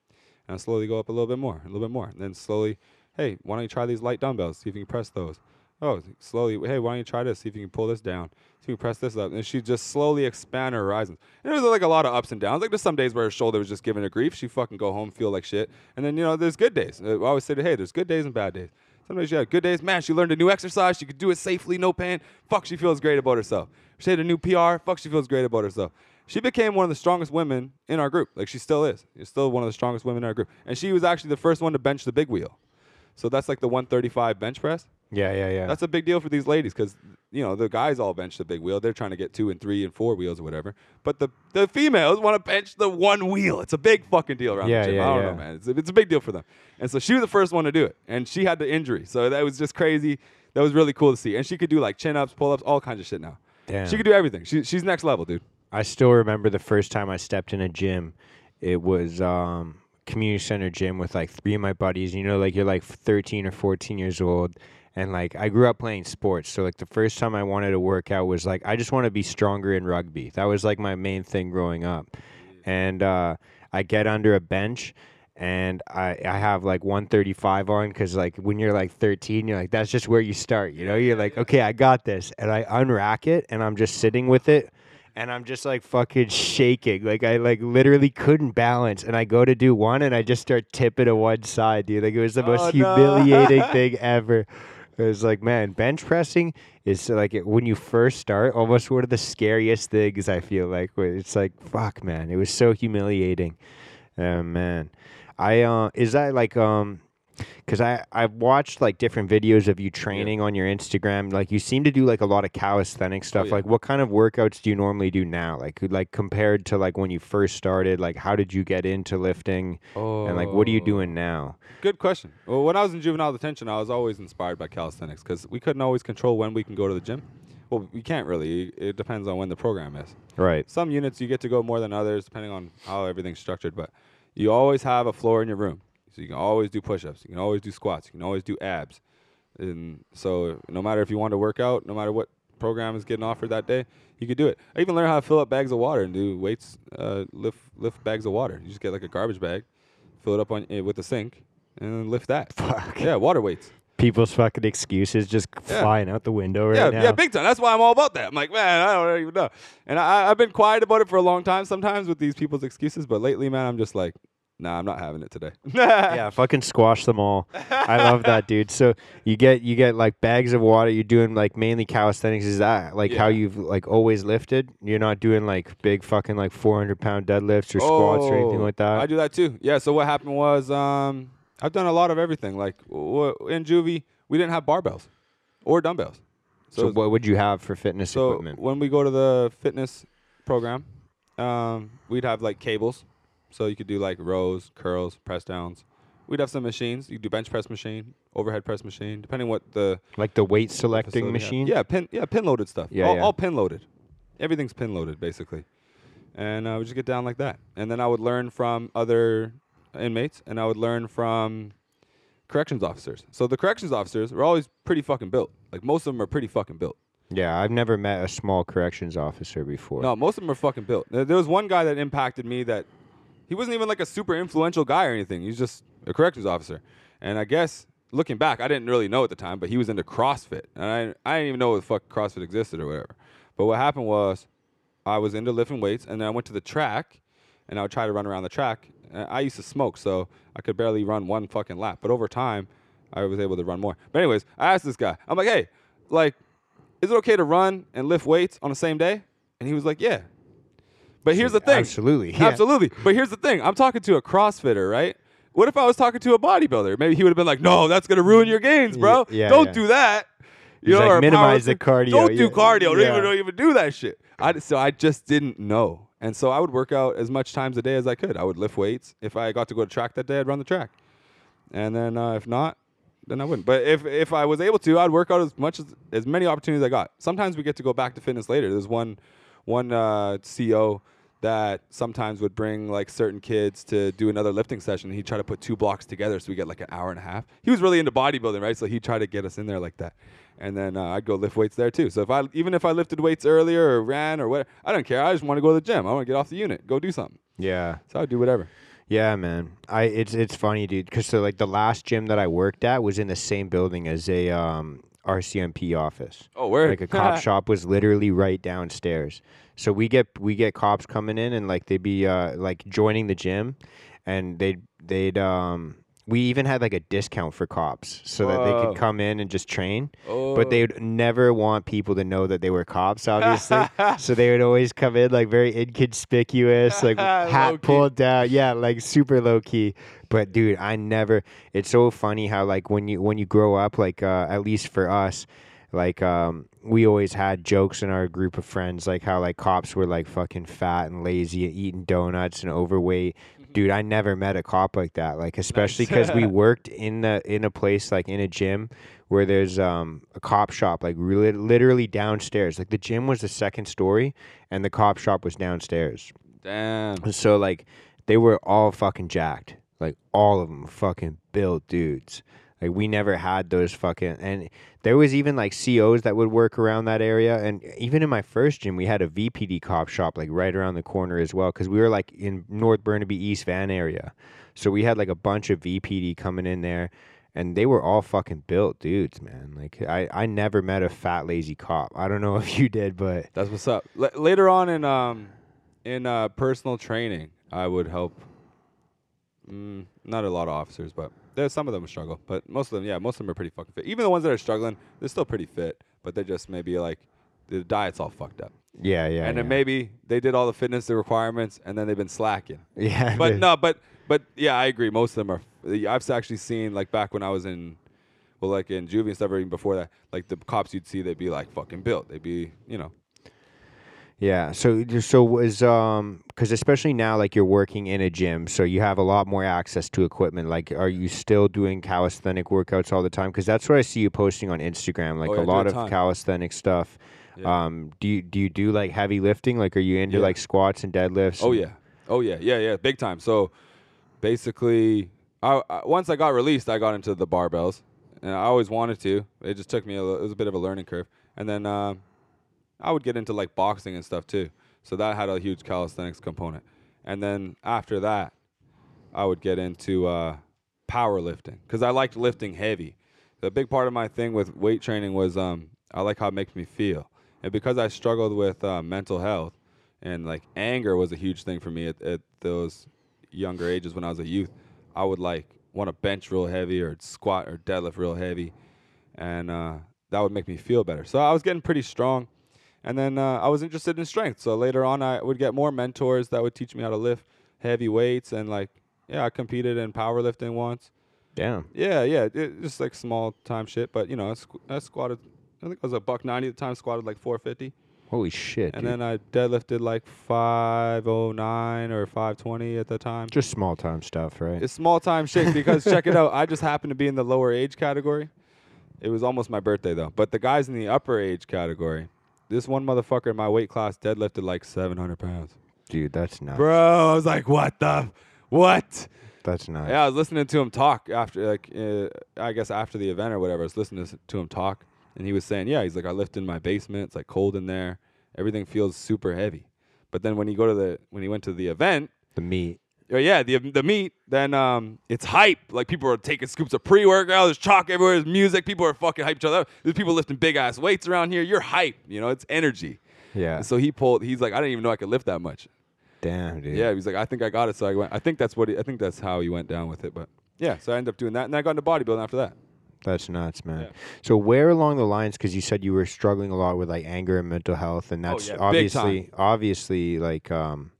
And I'd slowly go up a little bit more, a little bit more. And then slowly, hey, why don't you try these light dumbbells? See if you can press those. Oh, slowly, hey, why don't you try this? See if you can pull this down. See if you can press this up. And she'd just slowly expand her horizons. And there was like a lot of ups and downs. Like there's some days where her shoulder was just giving her grief. She fucking go home, feel like shit. And then, you know, there's good days. I always say, to hey, there's good days and bad days. Sometimes she had good days. Man, she learned a new exercise. She could do it safely, no pain. Fuck, she feels great about herself. She had a new PR. Fuck, she feels great about herself. She became one of the strongest women in our group. Like she still is. She's still one of the strongest women in our group. And she was actually the first one to bench the big wheel. So that's like the 135 bench press. Yeah, yeah, yeah. That's a big deal for these ladies because you know the guys all bench the big wheel. They're trying to get two and three and four wheels or whatever. But the the females want to bench the one wheel. It's a big fucking deal around Yeah, the gym. yeah, I don't yeah. know, man. It's a, it's a big deal for them. And so she was the first one to do it, and she had the injury, so that was just crazy. That was really cool to see. And she could do like chin ups, pull ups, all kinds of shit now. Damn. She could do everything. She, she's next level, dude. I still remember the first time I stepped in a gym. It was um community center gym with like three of my buddies. You know, like you're like 13 or 14 years old. And like I grew up playing sports, so like the first time I wanted to work out was like I just want to be stronger in rugby. That was like my main thing growing up. And uh, I get under a bench, and I I have like 135 on because like when you're like 13, you're like that's just where you start. You know, you're like okay, I got this, and I unrack it, and I'm just sitting with it and I'm just like fucking shaking. Like I like literally couldn't balance. And I go to do one and I just start tipping to one side, dude. Like it was the most Oh, no. humiliating thing ever. It was like, man, bench pressing is like it, when you first start, almost one of the scariest things. I feel like it's like, fuck, man, it was so humiliating. Oh man, I uh, is that like um, because I I've watched like different videos of you training on your Instagram. Like you seem to do like a lot of calisthenic oh, stuff. yeah. Like what kind of workouts do you normally do now? Like like compared to like when you first started. Like how did you get into lifting? And like what are you oh. doing now? Good question. Well, when I was in juvenile detention, I was always inspired by calisthenics because we couldn't always control when we can go to the gym. Well, we can't really. It depends on when the program is. Right. Some units you get to go more than others, depending on how everything's structured. But you always have a floor in your room, so you can always do push-ups. You can always do squats. You can always do abs. And so, no matter if you want to work out, no matter what program is getting offered that day, you could do it. I even learned how to fill up bags of water and do weights, uh, lift lift bags of water. You just get like a garbage bag, fill it up on uh, with a sink, and then lift that. Fuck. Yeah, water weights. People's fucking excuses just Yeah. flying out the window right yeah, now. yeah, big time. That's why I'm all about that. I'm like, man, I don't even know. And I, I've been quiet about it for a long time sometimes with these people's excuses, but lately, man, I'm just like, nah, I'm not having it today. yeah, fucking squash them all. I love that, dude. So you get you get like bags of water. You're doing like mainly calisthenics. Is that like how Yeah. you've like always lifted? You're not doing like big fucking like 400 pound deadlifts or squats or anything Oh, like that. I do that too. Yeah. So what happened was, um, I've done a lot of everything. Like w- in juvie, we didn't have barbells or dumbbells. so it's- what would you have for fitness So equipment? when we go to the fitness program, um, we'd have like cables, so you could do like rows, curls, press downs. We'd have some machines. You could do bench press machine, overhead press machine, depending what the Like the weight selecting facility had. machine. Yeah, pin yeah pin loaded stuff. Yeah, all, yeah. all pin loaded. Everything's pin loaded basically, and uh, we just get down like that. And then I would learn from other inmates, and I would learn from corrections officers. So the corrections officers were always pretty fucking built. Like most of them are pretty fucking built. Yeah, I've never met a small corrections officer before. No, most of them are fucking built. There there was one guy that impacted me that he wasn't even like a super influential guy or anything. He was just a corrections officer. And I guess looking back, I didn't really know at the time, but he was into CrossFit. And I, I didn't even know what the fuck CrossFit existed or whatever. But what happened was I was into lifting weights and then I went to the track and I would try to run around the track. And I used to smoke, so I could barely run one fucking lap. But over time, I was able to run more. But anyways, I asked this guy, I'm like, hey, like, is it okay to run and lift weights on the same day? And he was like, yeah. But here's the thing. Absolutely. yeah. Absolutely. But here's the thing. I'm talking to a CrossFitter, right? What if I was talking to a bodybuilder? Maybe he would have been like, "No, that's gonna ruin your gains, bro. yeah, don't do that." He's like, or a minimize the cardio. Don't do cardio. Don't even don't even do that shit. I, so I just didn't know, and so I would work out as much times a day as I could. I would lift weights. If I got to go to track that day, I'd run the track, and then uh, if not, then I wouldn't. But if if I was able to, I'd work out as much as as many opportunities I got. Sometimes we get to go back to fitness later. There's one one uh, CO that sometimes would bring like certain kids to do another lifting session. He'd try to put two blocks together so we get like an hour and a half. He was really into bodybuilding, right? So he'd try to get us in there like that. And then uh, I'd go lift weights there too. So if I even if I lifted weights earlier or ran or what, I don't care. I just want to go to the gym. I want to get off the unit, go do something. Yeah. So I'd do whatever. Yeah, man. I it's it's funny, dude, because so like the last gym that I worked at was in the same building as a um, RCMP office. Oh, where? Like a cop shop was literally right downstairs. So we get we get cops coming in and like they'd be uh, like joining the gym, and they'd they'd um we even had like a discount for cops so that they could come in and just train. Oh. But they would never want people to know that they were cops, obviously. so they would always come in like very inconspicuous, like hat pulled down. Yeah, like super low key. But dude, I never. It's so funny how like when you when you grow up, like uh, at least for us, like um, we always had jokes in our group of friends, like how like cops were like fucking fat and lazy and eating donuts and overweight. Dude, I never met a cop like that. Like especially because we worked in the in a place like in a gym where there's um a cop shop like really literally downstairs. Like the gym was the second story and the cop shop was downstairs. Damn. So like they were all fucking jacked. Like all of them fucking built dudes. Like we never had those fucking and there was even like COs that would work around that area and even in my first gym we had a VPD cop shop like right around the corner as well cuz we were like in North Burnaby East Van area. So we had like a bunch of VPD coming in there and they were all fucking built dudes, man. Like I I never met a fat lazy cop. I don't know if you did, but That's what's up. L- later on in um in uh, personal training, I would help. Mm, not a lot of officers, but there's some of them struggle. But most of them, yeah, most of them are pretty fucking fit. Even the ones that are struggling, they're still pretty fit. But they're just maybe like the diet's all fucked up. yeah, yeah. and then maybe they did all the fitness the requirements, and then they've been slacking. yeah, But no, but but yeah, I agree. Most of them are. I've actually seen like back when I was in, well, like in juvie and stuff, or even before that, like the cops you'd see, they'd be like fucking built. They'd be, you know, Yeah. So so was um because especially now like you're working in a gym, so you have a lot more access to equipment. Like, are you still doing calisthenic workouts all the time? Because that's what I see you posting on Instagram, like Oh, a yeah, do lot a of calisthenic stuff. Yeah. Um, do you do you do like heavy lifting? Like, are you into Yeah. like squats and deadlifts? Oh yeah, oh yeah, yeah, yeah, big time. So basically, I, I once I got released, I got into the barbells, and I always wanted to. It just took me a, it was a bit of a learning curve, and then um I would get into like boxing and stuff too. So that had a huge calisthenics component, and then after that, I would get into uh, powerlifting because I liked lifting heavy. The big part of my thing with weight training was um, I like how it makes me feel, and because I struggled with uh, mental health and like anger was a huge thing for me at, at those younger ages when I was a youth. I would like want to bench real heavy or squat or deadlift real heavy, and uh, that would make me feel better. So I was getting pretty strong, and then uh, I was interested in strength. So later on, I would get more mentors that would teach me how to lift heavy weights and like yeah, I competed in powerlifting once. Damn. Yeah, yeah, it, just like small time shit, but you know, I, squ- I squatted. I think I was a buck ninety at the time. Squatted like four fifty. Holy shit. And dude. then I deadlifted like 509 or 520 at the time. just small time stuff, right? It's small time shit because check it out. I just happened to be in the lower age category. It was almost my birthday though. But the guys in the upper age category, this one motherfucker in my weight class deadlifted like 700 pounds. Dude, that's nuts. Bro, I was like, what the, what? That's nuts. Yeah, I was listening to him talk after, like, uh, I guess after the event or whatever. I was listening to, him talk, and he was saying, yeah, he's like, I lift in my basement. It's like cold in there. Everything feels super heavy. But then when he go to the when he went to the event, The meat. Oh yeah, the the meet, then um, it's hype. Like people are taking scoops of pre workout. There's chalk everywhere. There's music. People are fucking hype each other. up. There's people lifting big ass weights around here. You're hype. You know, it's energy. Yeah. And so he pulled. He's like, I didn't even know I could lift that much. Damn, dude. Yeah, he's like, I think I got it. So I went. I think that's what. He, I think that's how he went down with it. But yeah, so I ended up doing that, and I got into bodybuilding after that. That's nuts, man. Yeah. So where along the lines? Because you said you were struggling a lot with like anger and mental health, and that's Oh, yeah, obviously, obviously, like, um,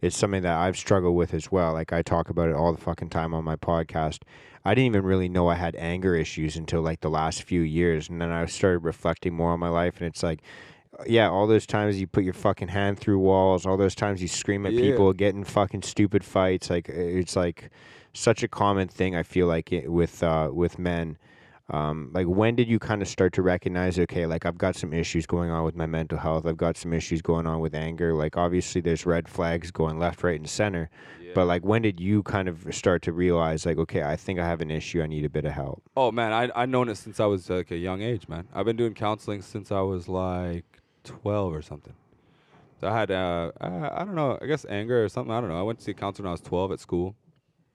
it's something that I've struggled with as well. Like I talk about it all the fucking time on my podcast. I didn't even really know I had anger issues until like the last few years, and then I started reflecting more on my life, and it's like. Yeah, all those times you put your fucking hand through walls, all those times you scream at Yeah. people, getting fucking stupid fights, like it's like such a common thing. I feel like it, with uh, with men, um, like when did you kind of start to recognize okay like i've got some issues going on with my mental health i've got some issues going on with anger like obviously there's red flags going left right and center but like when did you kind of start to realize like okay i think i have an issue i need a bit of help Oh man, I I known it since I was like a young age, man. I've been doing counseling since I was like twelve or something. So I had uh I, I don't know, I guess anger or something. I don't know. I went to see a counselor when I was twelve at school,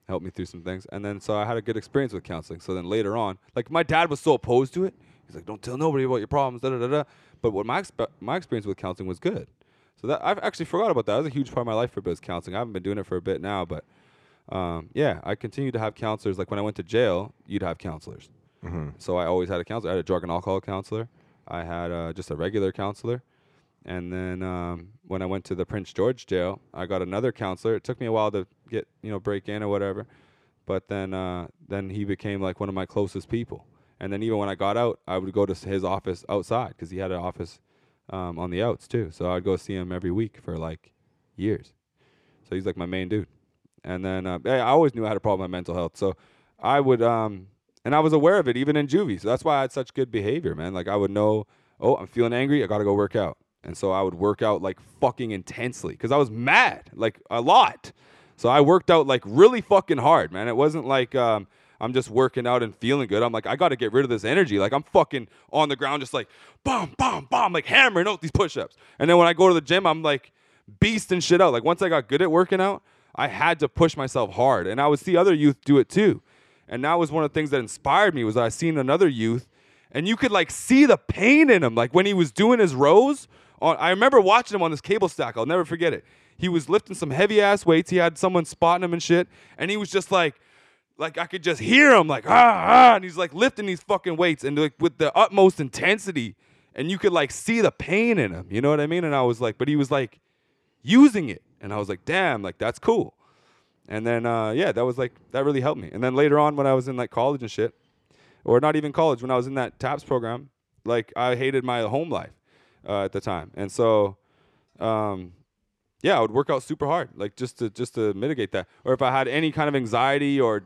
helped me through some things, and then so I had a good experience with counseling. So then later on, like my dad was so opposed to it. He's like, "Don't tell nobody about your problems." Da da da da. But what my expe- my experience with counseling was good. So that I've actually forgot about that. That was a huge part of my life for biz counseling. I haven't been doing it for a bit now, but um, yeah, I continued to have counselors. Like when I went to jail, you'd have counselors. Mm-hmm. So I always had a counselor. I had a drug and alcohol counselor. I had uh, just a regular counselor. And then um, when I went to the Prince George jail, I got another counselor. It took me a while to get you know break in or whatever, but then uh, then he became like one of my closest people. And then even when I got out, I would go to his office outside because he had an office um, on the outs too. So I'd go see him every week for like years. So he's like my main dude. And then uh, I always knew I had a problem with mental health. So I would um and I was aware of it even in juvie. So that's why I had such good behavior, man. Like I would know, oh, I'm feeling angry, I got to go work out. And so I would work out like fucking intensely cuz I was mad, like a lot. So I worked out like really fucking hard, man. It wasn't like um I'm just working out and feeling good. I'm like, I got to get rid of this energy. Like, I'm fucking on the ground, just like, bomb, bomb, bomb, like hammering out these push ups. And then when I go to the gym, I'm like, beasting shit out. Like, once I got good at working out, I had to push myself hard. And I would see other youth do it too. And that was one of the things that inspired me was I seen another youth and you could like see the pain in him. Like when he was doing his rows on I remember watching him on this cable stack. I'll never forget it. He was lifting some heavy ass weights. He had someone spotting him and shit. And he was just like like I could just hear him like ah ah and he's like lifting these fucking weights and like with the utmost intensity and you could like see the pain in him. You know what I mean? And I was like, but he was like using it. And I was like, damn, like that's cool. And then uh, yeah, that was like that really helped me. And then later on when I was in like college and shit, or not even college, when I was in that TAPS program, like I hated my home life uh, at the time. And so um, yeah, I would work out super hard, like just to just to mitigate that. Or if I had any kind of anxiety or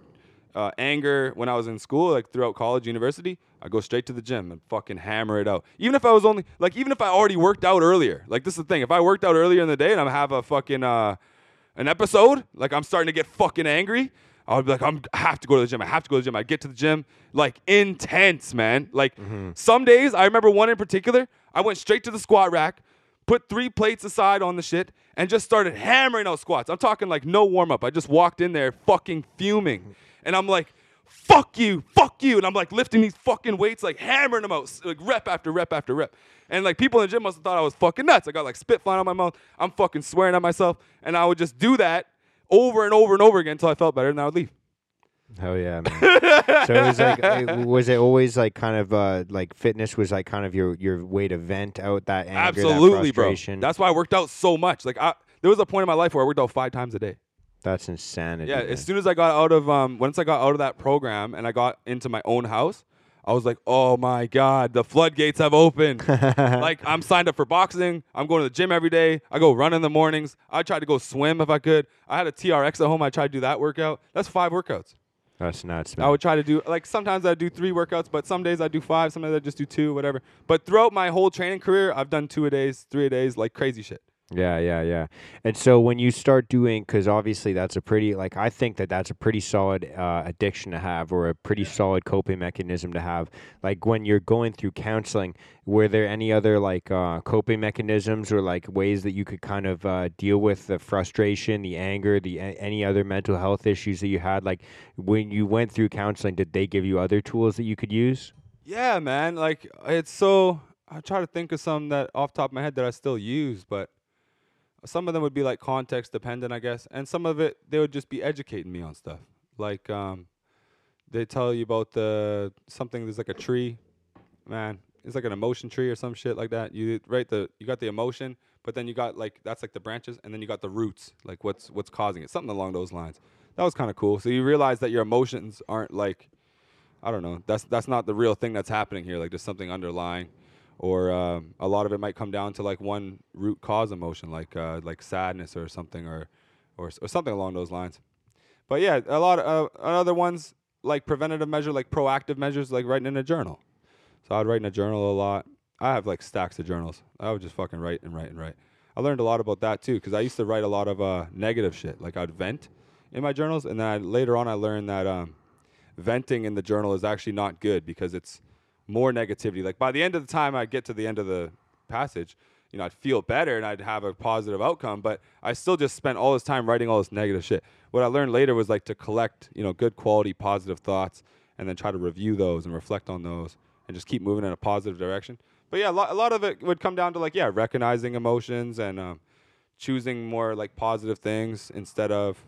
uh, anger when I was in school, like throughout college, university, I go straight to the gym and fucking hammer it out. Even if I was only like, even if I already worked out earlier, like this is the thing. If I worked out earlier in the day and I'm have a fucking uh, an episode, like I'm starting to get fucking angry, I would be like, I'm, I have to go to the gym. I have to go to the gym. I get to the gym, like intense, man. Like some days, I remember one in particular. I went straight to the squat rack, put three plates aside on the shit, and just started hammering out squats. I'm talking like no warm up. I just walked in there fucking fuming, and I'm like, fuck you, fuck you, and I'm like lifting these fucking weights, like hammering them out, like rep after rep after rep. And like people in the gym must have thought I was fucking nuts. I got like spit flying out my mouth. I'm fucking swearing at myself, and I would just do that over and over and over again until I felt better, and I would leave. Hell yeah, man. so it was like, uh, was it always like kind of uh, like fitness was like kind of your your way to vent out that anger, Absolutely, that bro. frustration. That's why I worked out so much. Like I, there was a point in my life where I worked out five times a day. That's insanity. Yeah, man. as soon as I got out of um, once I got out of that program and I got into my own house, I was like, oh my god, the floodgates have opened. like I'm signed up for boxing. I'm going to the gym every day. I go run in the mornings. I tried to go swim if I could. I had a TRX at home. I tried to do that workout. That's five workouts. That's nuts, man. I would try to do like sometimes I do three workouts, but some days I do five. Sometimes I just do two, whatever. But throughout my whole training career, I've done two a days, three a days, like crazy shit. Yeah, yeah, yeah. And so when you start doing, because obviously that's a pretty, like, I think that that's a pretty solid uh, addiction to have or a pretty solid coping mechanism to have. Like, when you're going through counseling, were there any other, like, uh, coping mechanisms or, like, ways that you could kind of uh, deal with the frustration, the anger, the any other mental health issues that you had? Like, when you went through counseling, did they give you other tools that you could use? Yeah, man. Like it's so. I try to think of some that off the top of my head that I still use, but some of them would be like context dependent, I guess, and some of it they would just be educating me on stuff. Like um, they tell you about the something. There's like a tree, man. It's like an emotion tree or some shit like that. You right the you got the emotion, but then you got like that's like the branches, and then you got the roots, like what's what's causing it, something along those lines. That was kind of cool. So you realize that your emotions aren't like I don't know. That's that's not the real thing that's happening here. Like there's something underlying, or um, a lot of it might come down to like one root cause emotion, like uh, like sadness or something, or or or something along those lines. But yeah, a lot of uh, other ones like preventative measure, like proactive measures, like writing in a journal. So I would write in a journal a lot. I have like stacks of journals. I would just fucking write and write and write. I learned a lot about that too, because I used to write a lot of uh, negative shit. Like I'd vent in my journals, and then I, later on I learned that um, venting in the journal is actually not good because it's more negativity. Like by the end of the time I'd get to the end of the passage, you know, I'd feel better and I'd have a positive outcome, but I still just spent all this time writing all this negative shit. What I learned later was like to collect, you know, good quality positive thoughts and then try to review those and reflect on those and just keep moving in a positive direction. But yeah, a lot, a lot of it would come down to like, yeah, recognizing emotions and um, choosing more like positive things instead of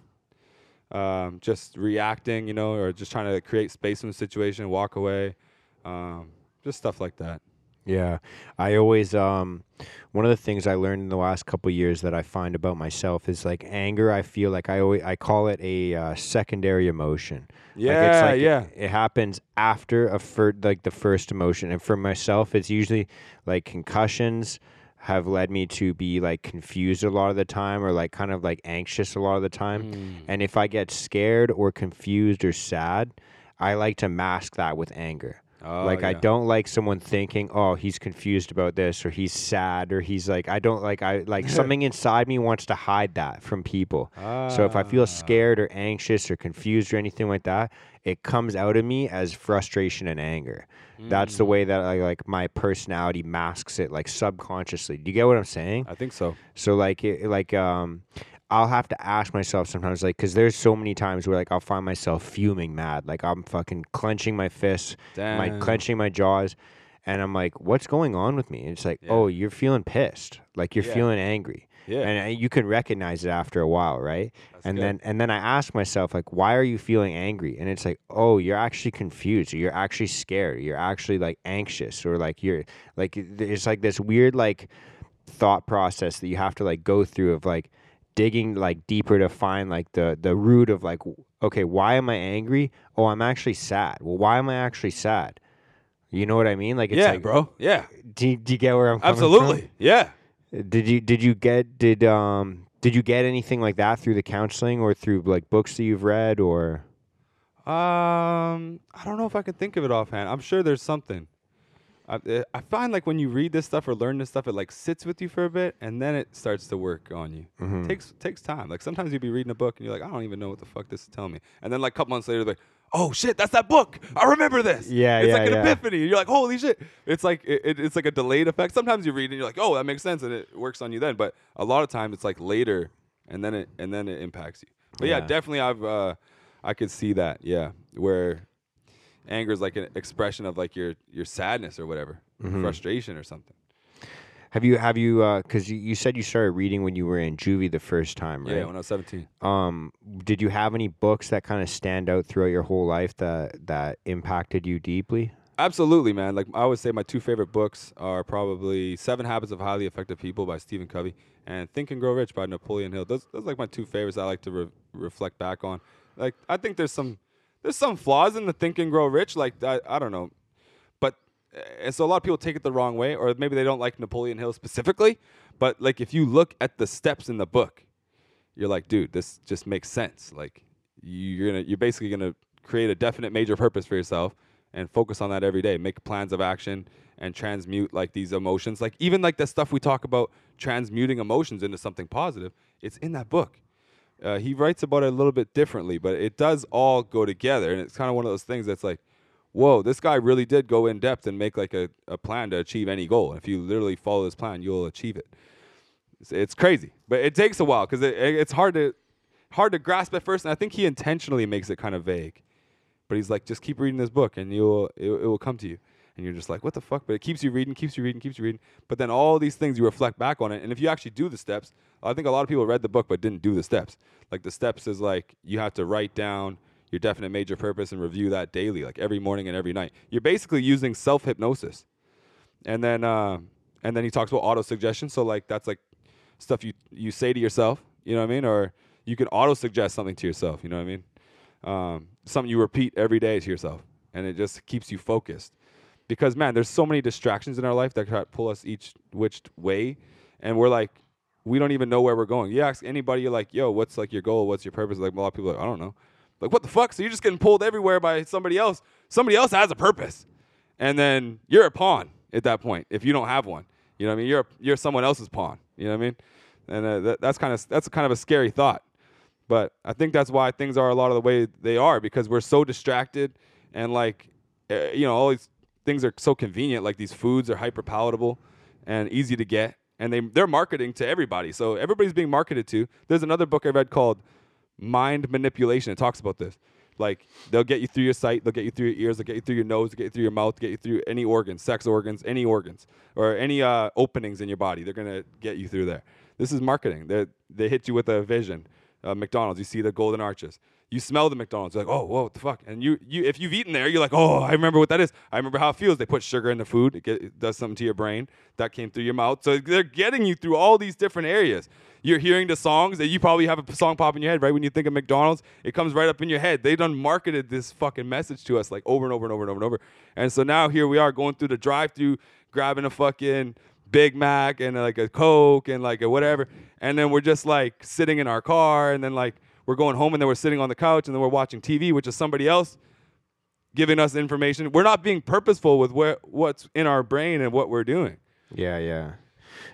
um, just reacting, you know, or just trying to create space in the situation, walk away, um, just stuff like that. Yeah, I always um, one of the things I learned in the last couple years that I find about myself is like anger. I feel like I always I call it a uh, secondary emotion. Yeah, like it's like yeah. It, it happens after a fir- like the first emotion, and for myself, it's usually like concussions have led me to be like confused a lot of the time or like kind of like anxious a lot of the time. Mm. And if I get scared or confused or sad, I like to mask that with anger. Oh, like I don't like someone thinking, "Oh, he's confused about this or he's sad or he's like I don't like I like something inside me wants to hide that from people. So if I feel Ah. scared or anxious or confused or anything like that, it comes out of me as frustration and anger. That's the Mm. way that I like my personality masks it like subconsciously. Do you get what I'm saying? I think so. So like it, like um I'll have to ask myself sometimes like cuz there's so many times where like I'll find myself fuming mad. Like I'm fucking clenching my fists, my clenching my jaws and I'm like what's going on with me? And it's like, Yeah. "Oh, you're feeling pissed. Like you're Yeah. feeling angry." Yeah. And uh, you can recognize it after a while, right? That's and good. then and then I ask myself like why are you feeling angry? And it's like, "Oh, you're actually confused. Or you're actually scared. Or you're actually like anxious or like you're like it's like this weird like thought process that you have to like go through of like digging like deeper to find like the the root of like okay why am i angry oh i'm actually sad well why am i actually sad you know what i mean like it's yeah, like bro. Yeah. do, you- do you get where i'm coming Absolutely. Yeah. did you did you get did um did you get anything like that through the counseling or through like books that you've read or Um, I don't know if I can think of it offhand. I'm sure there's something. I, eh, I find like when you read this stuff or learn this stuff, it like sits with you for a bit, and then it starts to work on you. Mhm. takes takes time. Like sometimes you'll be reading a book and you're like, I don't even know what the fuck this is telling me, and then like a couple months later, like, oh shit, that's that book. I remember this. Yeah, it's yeah, like an yeah. epiphany. You're like, holy shit. It's like it, it- it's like a delayed effect. Sometimes you read and you're like, oh, that makes sense, and it works on you then. But a lot of times it's like later, and then it and then it impacts you. But yeah, Yeah. definitely I've uh, I could see that. Yeah, where anger is like an expression of like your your sadness or whatever, Mhm. frustration or something. have you have you uh because you, you said you started reading when you were in juvie the first time right Yeah, when I was 17. um did you have any books that kind of stand out throughout your whole life that that impacted you deeply Absolutely, man. Like I would say, my two favorite books are probably Seven Habits of Highly Effective People by Stephen Covey and Think and Grow Rich by Napoleon Hill. Those, those are like my two favorites. I like to re- reflect back on. Like I think there's some there's some flaws in the Think and Grow Rich. Like I, I don't know, but uh, and so a lot of people take it the wrong way, or maybe they don't like Napoleon Hill specifically. But like if you look at the steps in the book, you're like, dude, this just makes sense. Like you're gonna you're basically gonna create a definite major purpose for yourself and focus on that every day. Make plans of action and transmute like these emotions. Like even like the stuff we talk about transmuting emotions into something positive. It's in that book. Uh, he writes about it a little bit differently, but it does all go together. And it's kind of one of those things that's like, whoa, this guy really did go in depth and make like a, a plan to achieve any goal. If you literally follow this plan, you'll achieve it. It's, it's crazy, but it takes a while because it, it- it's hard to hard to grasp at first. And I think he intentionally makes it kind of vague. But he's like, just keep reading this book, and you'll it, it will come to you. And you're just like, what the fuck? But it keeps you reading, keeps you reading, keeps you reading. But then all these things you reflect back on it, and if you actually do the steps, I think a lot of people read the book but didn't do the steps. Like the steps is like you have to write down your definite major purpose and review that daily, like every morning and every night. You're basically using self hypnosis and then uh, and then he talks about auto suggestion. So like that's like stuff you you say to yourself, you know what I mean, or you can auto suggest something to yourself, you know what I mean, um, something you repeat every day to yourself, and it just keeps you focused. Because man, there's so many distractions in our life that try to pull us each which way, and we're like, we don't even know where we're going. You ask anybody, you're like, yo, what's like your goal? What's your purpose? Like a lot of people are like, I don't know. Like what the fuck? So you're just getting pulled everywhere by somebody else. Somebody else has a purpose and then you're a pawn at that point if you don't have one. You know what I mean? You're you're someone else's pawn. You know what I mean? And uh, that, that's kind of that's kind of a scary thought. But I think that's why things are a lot of the way they are because we're so distracted and like uh, you know all these things are so convenient. Like these foods are hyper palatable and easy to get, and they they're marketing to everybody. So everybody's being marketed to. There's another book I read called Mind Manipulation. It talks about this. Like they'll get you through your sight, they'll get you through your ears, they'll get you through your nose, they'll get you through your mouth, get you through any organs, sex organs, any organs, or any uh, openings in your body. They're gonna get you through there. This is marketing. They they hit you with a vision. uh, McDonald's, you see the golden arches. You smell the McDonald's, you're like, oh, whoa, what the fuck? And you, you, if you've eaten there, you're like, oh, I remember what that is. I remember how it feels. They put sugar in the food. It, get, it does something to your brain. That came through your mouth. So they're getting you through all these different areas. You're hearing the songs that you probably have a song pop in your head, right? When you think of McDonald's, it comes right up in your head. They done marketed this fucking message to us like over and over and over and over and over. And so now here we are going through the drive-through, grabbing a fucking Big Mac and like a Coke and like a whatever. And then we're just like sitting in our car and then like we're going home and then we're sitting on the couch and then we're watching TV, which is somebody else giving us information. We're not being purposeful with where, what's in our brain and what we're doing. Yeah, yeah.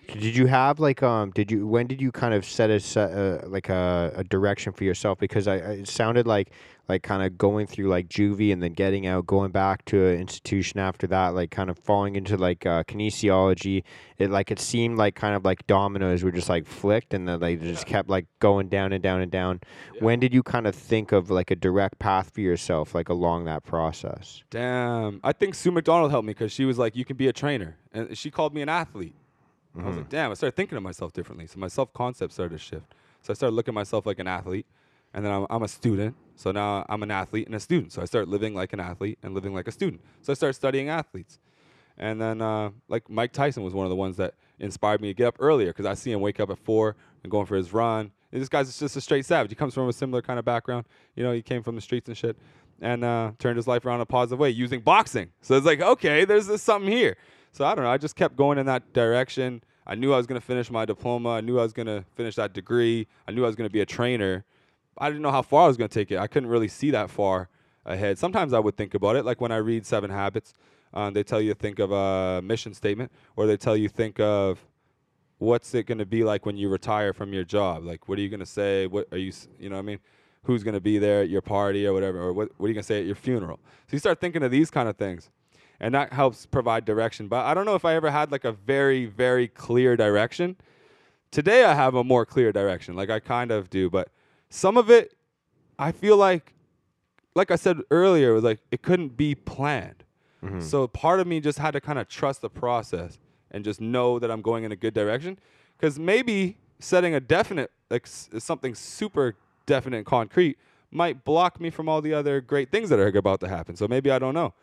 Did you have like um? Did you when did you kind of set a uh, like a, a direction for yourself? Because I it sounded like like kind of going through like juvie and then getting out, going back to an institution after that, like kind of falling into like uh, kinesiology. It like it seemed like kind of like dominoes were just like flicked and then they just kept like going down and down and down. When did you kind of think of like a direct path for yourself, like along that process? Damn. I think Sue McDonald helped me because she was like, you can be a trainer. And she called me an athlete. I was like, damn, I started thinking of myself differently. So my self concept started to shift. So I started looking at myself like an athlete. And then I'm, I'm a student. So now I'm an athlete and a student. So I start living like an athlete and living like a student. So I start studying athletes. And then, uh, like, Mike Tyson was one of the ones that inspired me to get up earlier because I see him wake up at four and going for his run. And this guy's just a straight savage. He comes from a similar kind of background. You know, he came from the streets and shit and uh, turned his life around in a positive way using boxing. So it's like, okay, there's this something here. So I don't know. I just kept going in that direction. I knew I was going to finish my diploma. I knew I was going to finish that degree. I knew I was going to be a trainer. I didn't know how far I was going to take it. I couldn't really see that far ahead. Sometimes I would think about it, like when I read Seven Habits. Um, they tell you to think of a mission statement, or they tell you think of what's it going to be like when you retire from your job. Like, what are you going to say? What are you, you know what I mean? Who's going to be there at your party or whatever? Or what, what are you going to say at your funeral? So you start thinking of these kind of things. And that helps provide direction. But I don't know if I ever had like a very, very clear direction. Today I have a more clear direction. Like I kind of do. But some of it, I feel like, like I said earlier, it was like it couldn't be planned. So part of me just had to kind of trust the process and just know that I'm going in a good direction. Because maybe setting a definite, like s- something super definite and concrete, might block me from all the other great things that are about to happen. So maybe I don't know.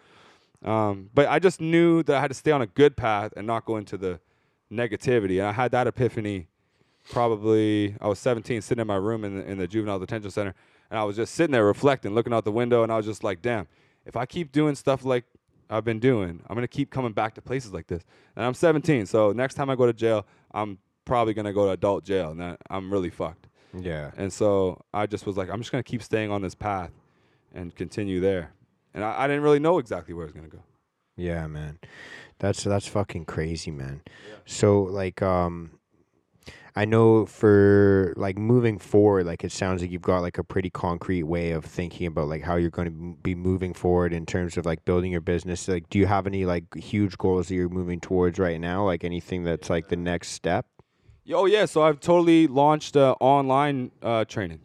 Um, but I just knew that I had to stay on a good path and not go into the negativity. And I had that epiphany probably, I was 17, sitting in my room in the, in the juvenile detention center. And I was just sitting there reflecting, looking out the window. And I was just like, damn, if I keep doing stuff like I've been doing, I'm going to keep coming back to places like this. And I'm 17. So next time I go to jail, I'm probably going to go to adult jail. And that, I'm really fucked. Yeah. And so I just was like, I'm just going to keep staying on this path and continue there. And I, I didn't really know exactly where I was going to go. Yeah, man. That's that's fucking crazy, man. So like um I know for like moving forward, like it sounds like you've got like a pretty concrete way of thinking about like how you're going to be moving forward in terms of like building your business. Like do you have any like huge goals that you're moving towards right now? Like anything that's like the next step? Oh yeah, so I've totally launched uh, online uh, training.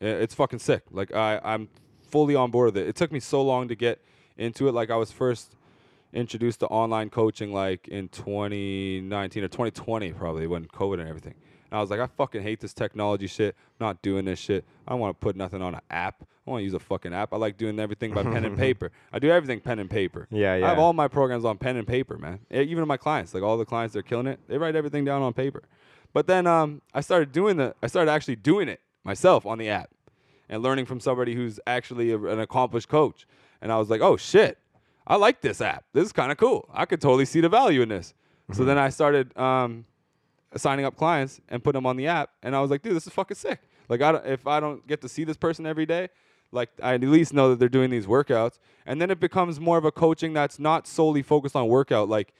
It's fucking sick. Like I, I'm fully on board with it. It took me so long to get into it. Like I was first introduced to online coaching like in 2019 or 2020 probably when COVID and everything. And I was like, I fucking hate this technology shit. I'm not doing this shit. I don't want to put nothing on an app. I want to use a fucking app. I like doing everything by pen and paper. I do everything pen and paper. Yeah, yeah. I have all my programs on pen and paper, man. Even my clients, like all the clients, they're killing it. They write everything down on paper. But then um, I started doing the, I started actually doing it myself on the app, and learning from somebody who's actually a, an accomplished coach. And I was like, oh shit, I like this app. This is kind of cool. I could totally see the value in this. So then I started um, signing up clients and putting them on the app, and I was like, dude, this is fucking sick. Like, I don't, if I don't get to see this person every day, like I at least know that they're doing these workouts, and then it becomes more of a coaching that's not solely focused on workout. Like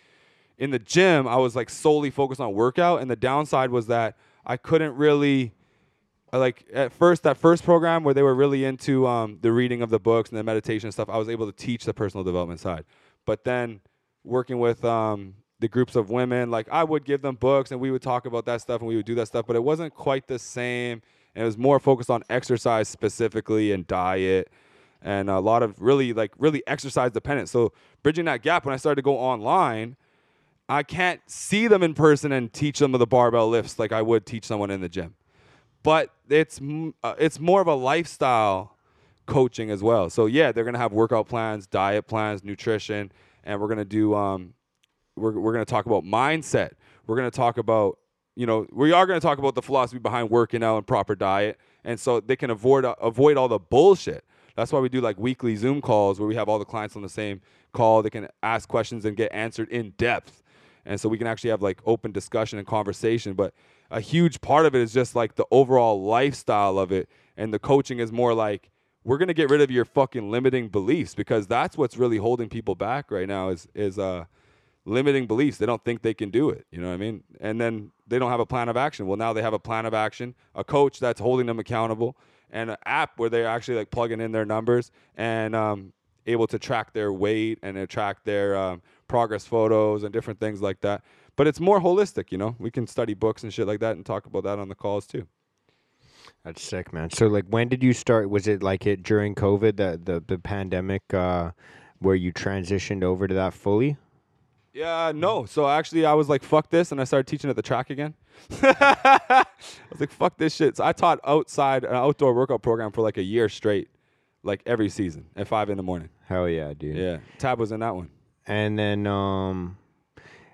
in the gym, I was like solely focused on workout, and the downside was that I couldn't really like at first that first program where they were really into um, the reading of the books and the meditation and stuff i was able to teach the personal development side. But then working with um, the groups of women like i would give them books and we would talk about that stuff and we would do that stuff but it wasn't quite the same. And it was more focused on exercise specifically and diet and a lot of really like really exercise dependent. So bridging that gap when i started to go online I can't see them in person and teach them the barbell lifts like I would teach someone in the gym. But it's uh, it's more of a lifestyle coaching as well. So yeah, they're gonna have workout plans, diet plans, nutrition, and we're gonna do um, we're we're gonna talk about mindset. We're gonna talk about you know we are gonna talk about the philosophy behind working out and proper diet, and so they can avoid uh, avoid all the bullshit. That's why we do like weekly Zoom calls where we have all the clients on the same call. They can ask questions and get answered in depth, and so we can actually have like open discussion and conversation. But a huge part of it is just like the overall lifestyle of it, and the coaching is more like we're gonna get rid of your fucking limiting beliefs because that's what's really holding people back right now is is uh limiting beliefs. They don't think they can do it. You know what I mean? And then they don't have a plan of action. Well, now they have a plan of action, a coach that's holding them accountable, and an app where they're actually like plugging in their numbers and um, able to track their weight and track their um, progress photos and different things like that. But it's more holistic, you know. We can study books and shit like that and talk about that on the calls too. That's sick, man. So like when did you start was it like it during COVID the the, the pandemic uh where you transitioned over to that fully? Yeah, no. So actually, I was like, "Fuck this," and I started teaching at the track again. I was like, "Fuck this shit." So I taught outside an outdoor workout program for like a year straight, like every season at five in the morning. Hell yeah, dude. Yeah, Tab was in that one. And then um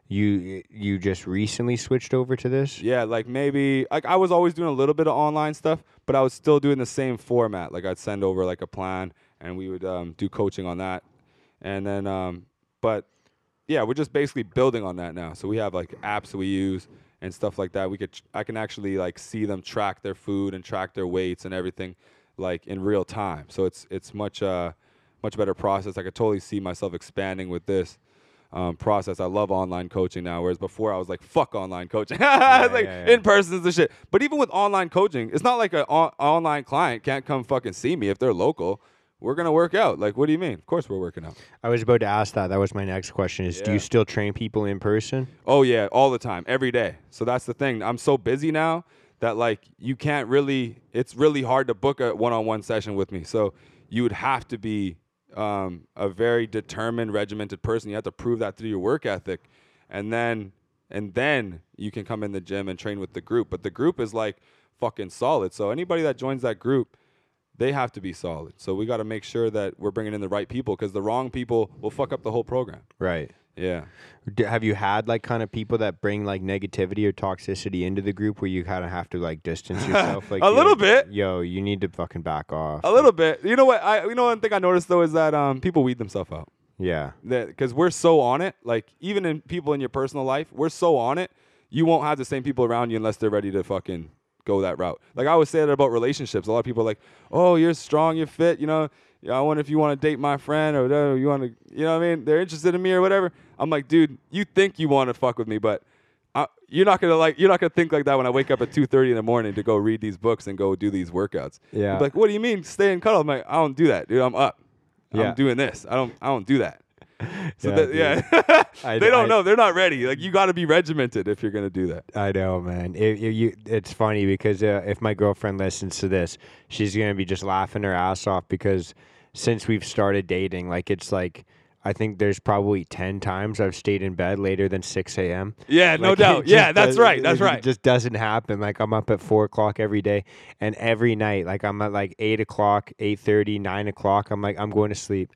you you just recently switched over to this? Yeah, like maybe like I was always doing a little bit of online stuff, but I was still doing the same format. Like I'd send over like a plan, and we would um, do coaching on that, and then um, but yeah, we're just basically building on that now. So we have like apps we use and stuff like that. We could I can actually like see them track their food and track their weights and everything like in real time. So it's it's much uh much better process. I could totally see myself expanding with this um, process. I love online coaching now, whereas before I was like, "Fuck online coaching." like yeah, yeah. in person is the shit. But even with online coaching, it's not like an on- online client can't come fucking see me if they're local. We're gonna work out. Like, what do you mean? Of course we're working out. I was about to ask that. That was my next question is do you still train people in person? Oh yeah, all the time, every day. So that's the thing. I'm so busy now that like you can't really. It's really hard to book a one-on-one session with me. So you would have to be um, a very determined, regimented person. You have to prove that through your work ethic, and then and then you can come in the gym and train with the group. But the group is like fucking solid. So anybody that joins that group, they have to be solid. So we got to make sure that we're bringing in the right people because the wrong people will fuck up the whole program. Right. Yeah. D- have you had like kind of people that bring like negativity or toxicity into the group where you kind of have to like distance yourself like A little like, bit. Yo, you need to fucking back off. A little bit. You know what? I you know one thing I noticed though is that um people weed themselves out. Yeah. That because we're so on it. Like even in people in your personal life, we're so on it. You won't have the same people around you unless they're ready to fucking go that route. Like I always say that about relationships. A lot of people are like, "Oh, you're strong, you're fit." You know, "Yeah, I wonder if you want to date my friend or whatever. You want to, you know what I mean? They're interested in me or whatever. I'm like, dude, you think you want to fuck with me, but. I, you're not gonna like. You're not gonna think like that when I wake up at 2:30 in the morning to go read these books and go do these workouts. Yeah. Like, what do you mean stay in cuddle? I'm like, I don't do that, dude. I'm up. Yeah. I'm doing this. I don't. I don't do that. So Yeah, that, yeah, I- they don't I- know. They're not ready. Like you got to be regimented if you're gonna do that. I know, man. It, it- you, it's funny because uh, if my girlfriend listens to this, she's gonna be just laughing her ass off because since we've started dating, like it's like I think there's probably ten times I've stayed in bed later than six a.m. Yeah, no Like, it doubt. Yeah, that's right. That's right. it just doesn't happen. Like I'm up at four o'clock every day, and every night, like I'm at like eight o'clock, eight thirty, nine o'clock. I'm like I'm going to sleep.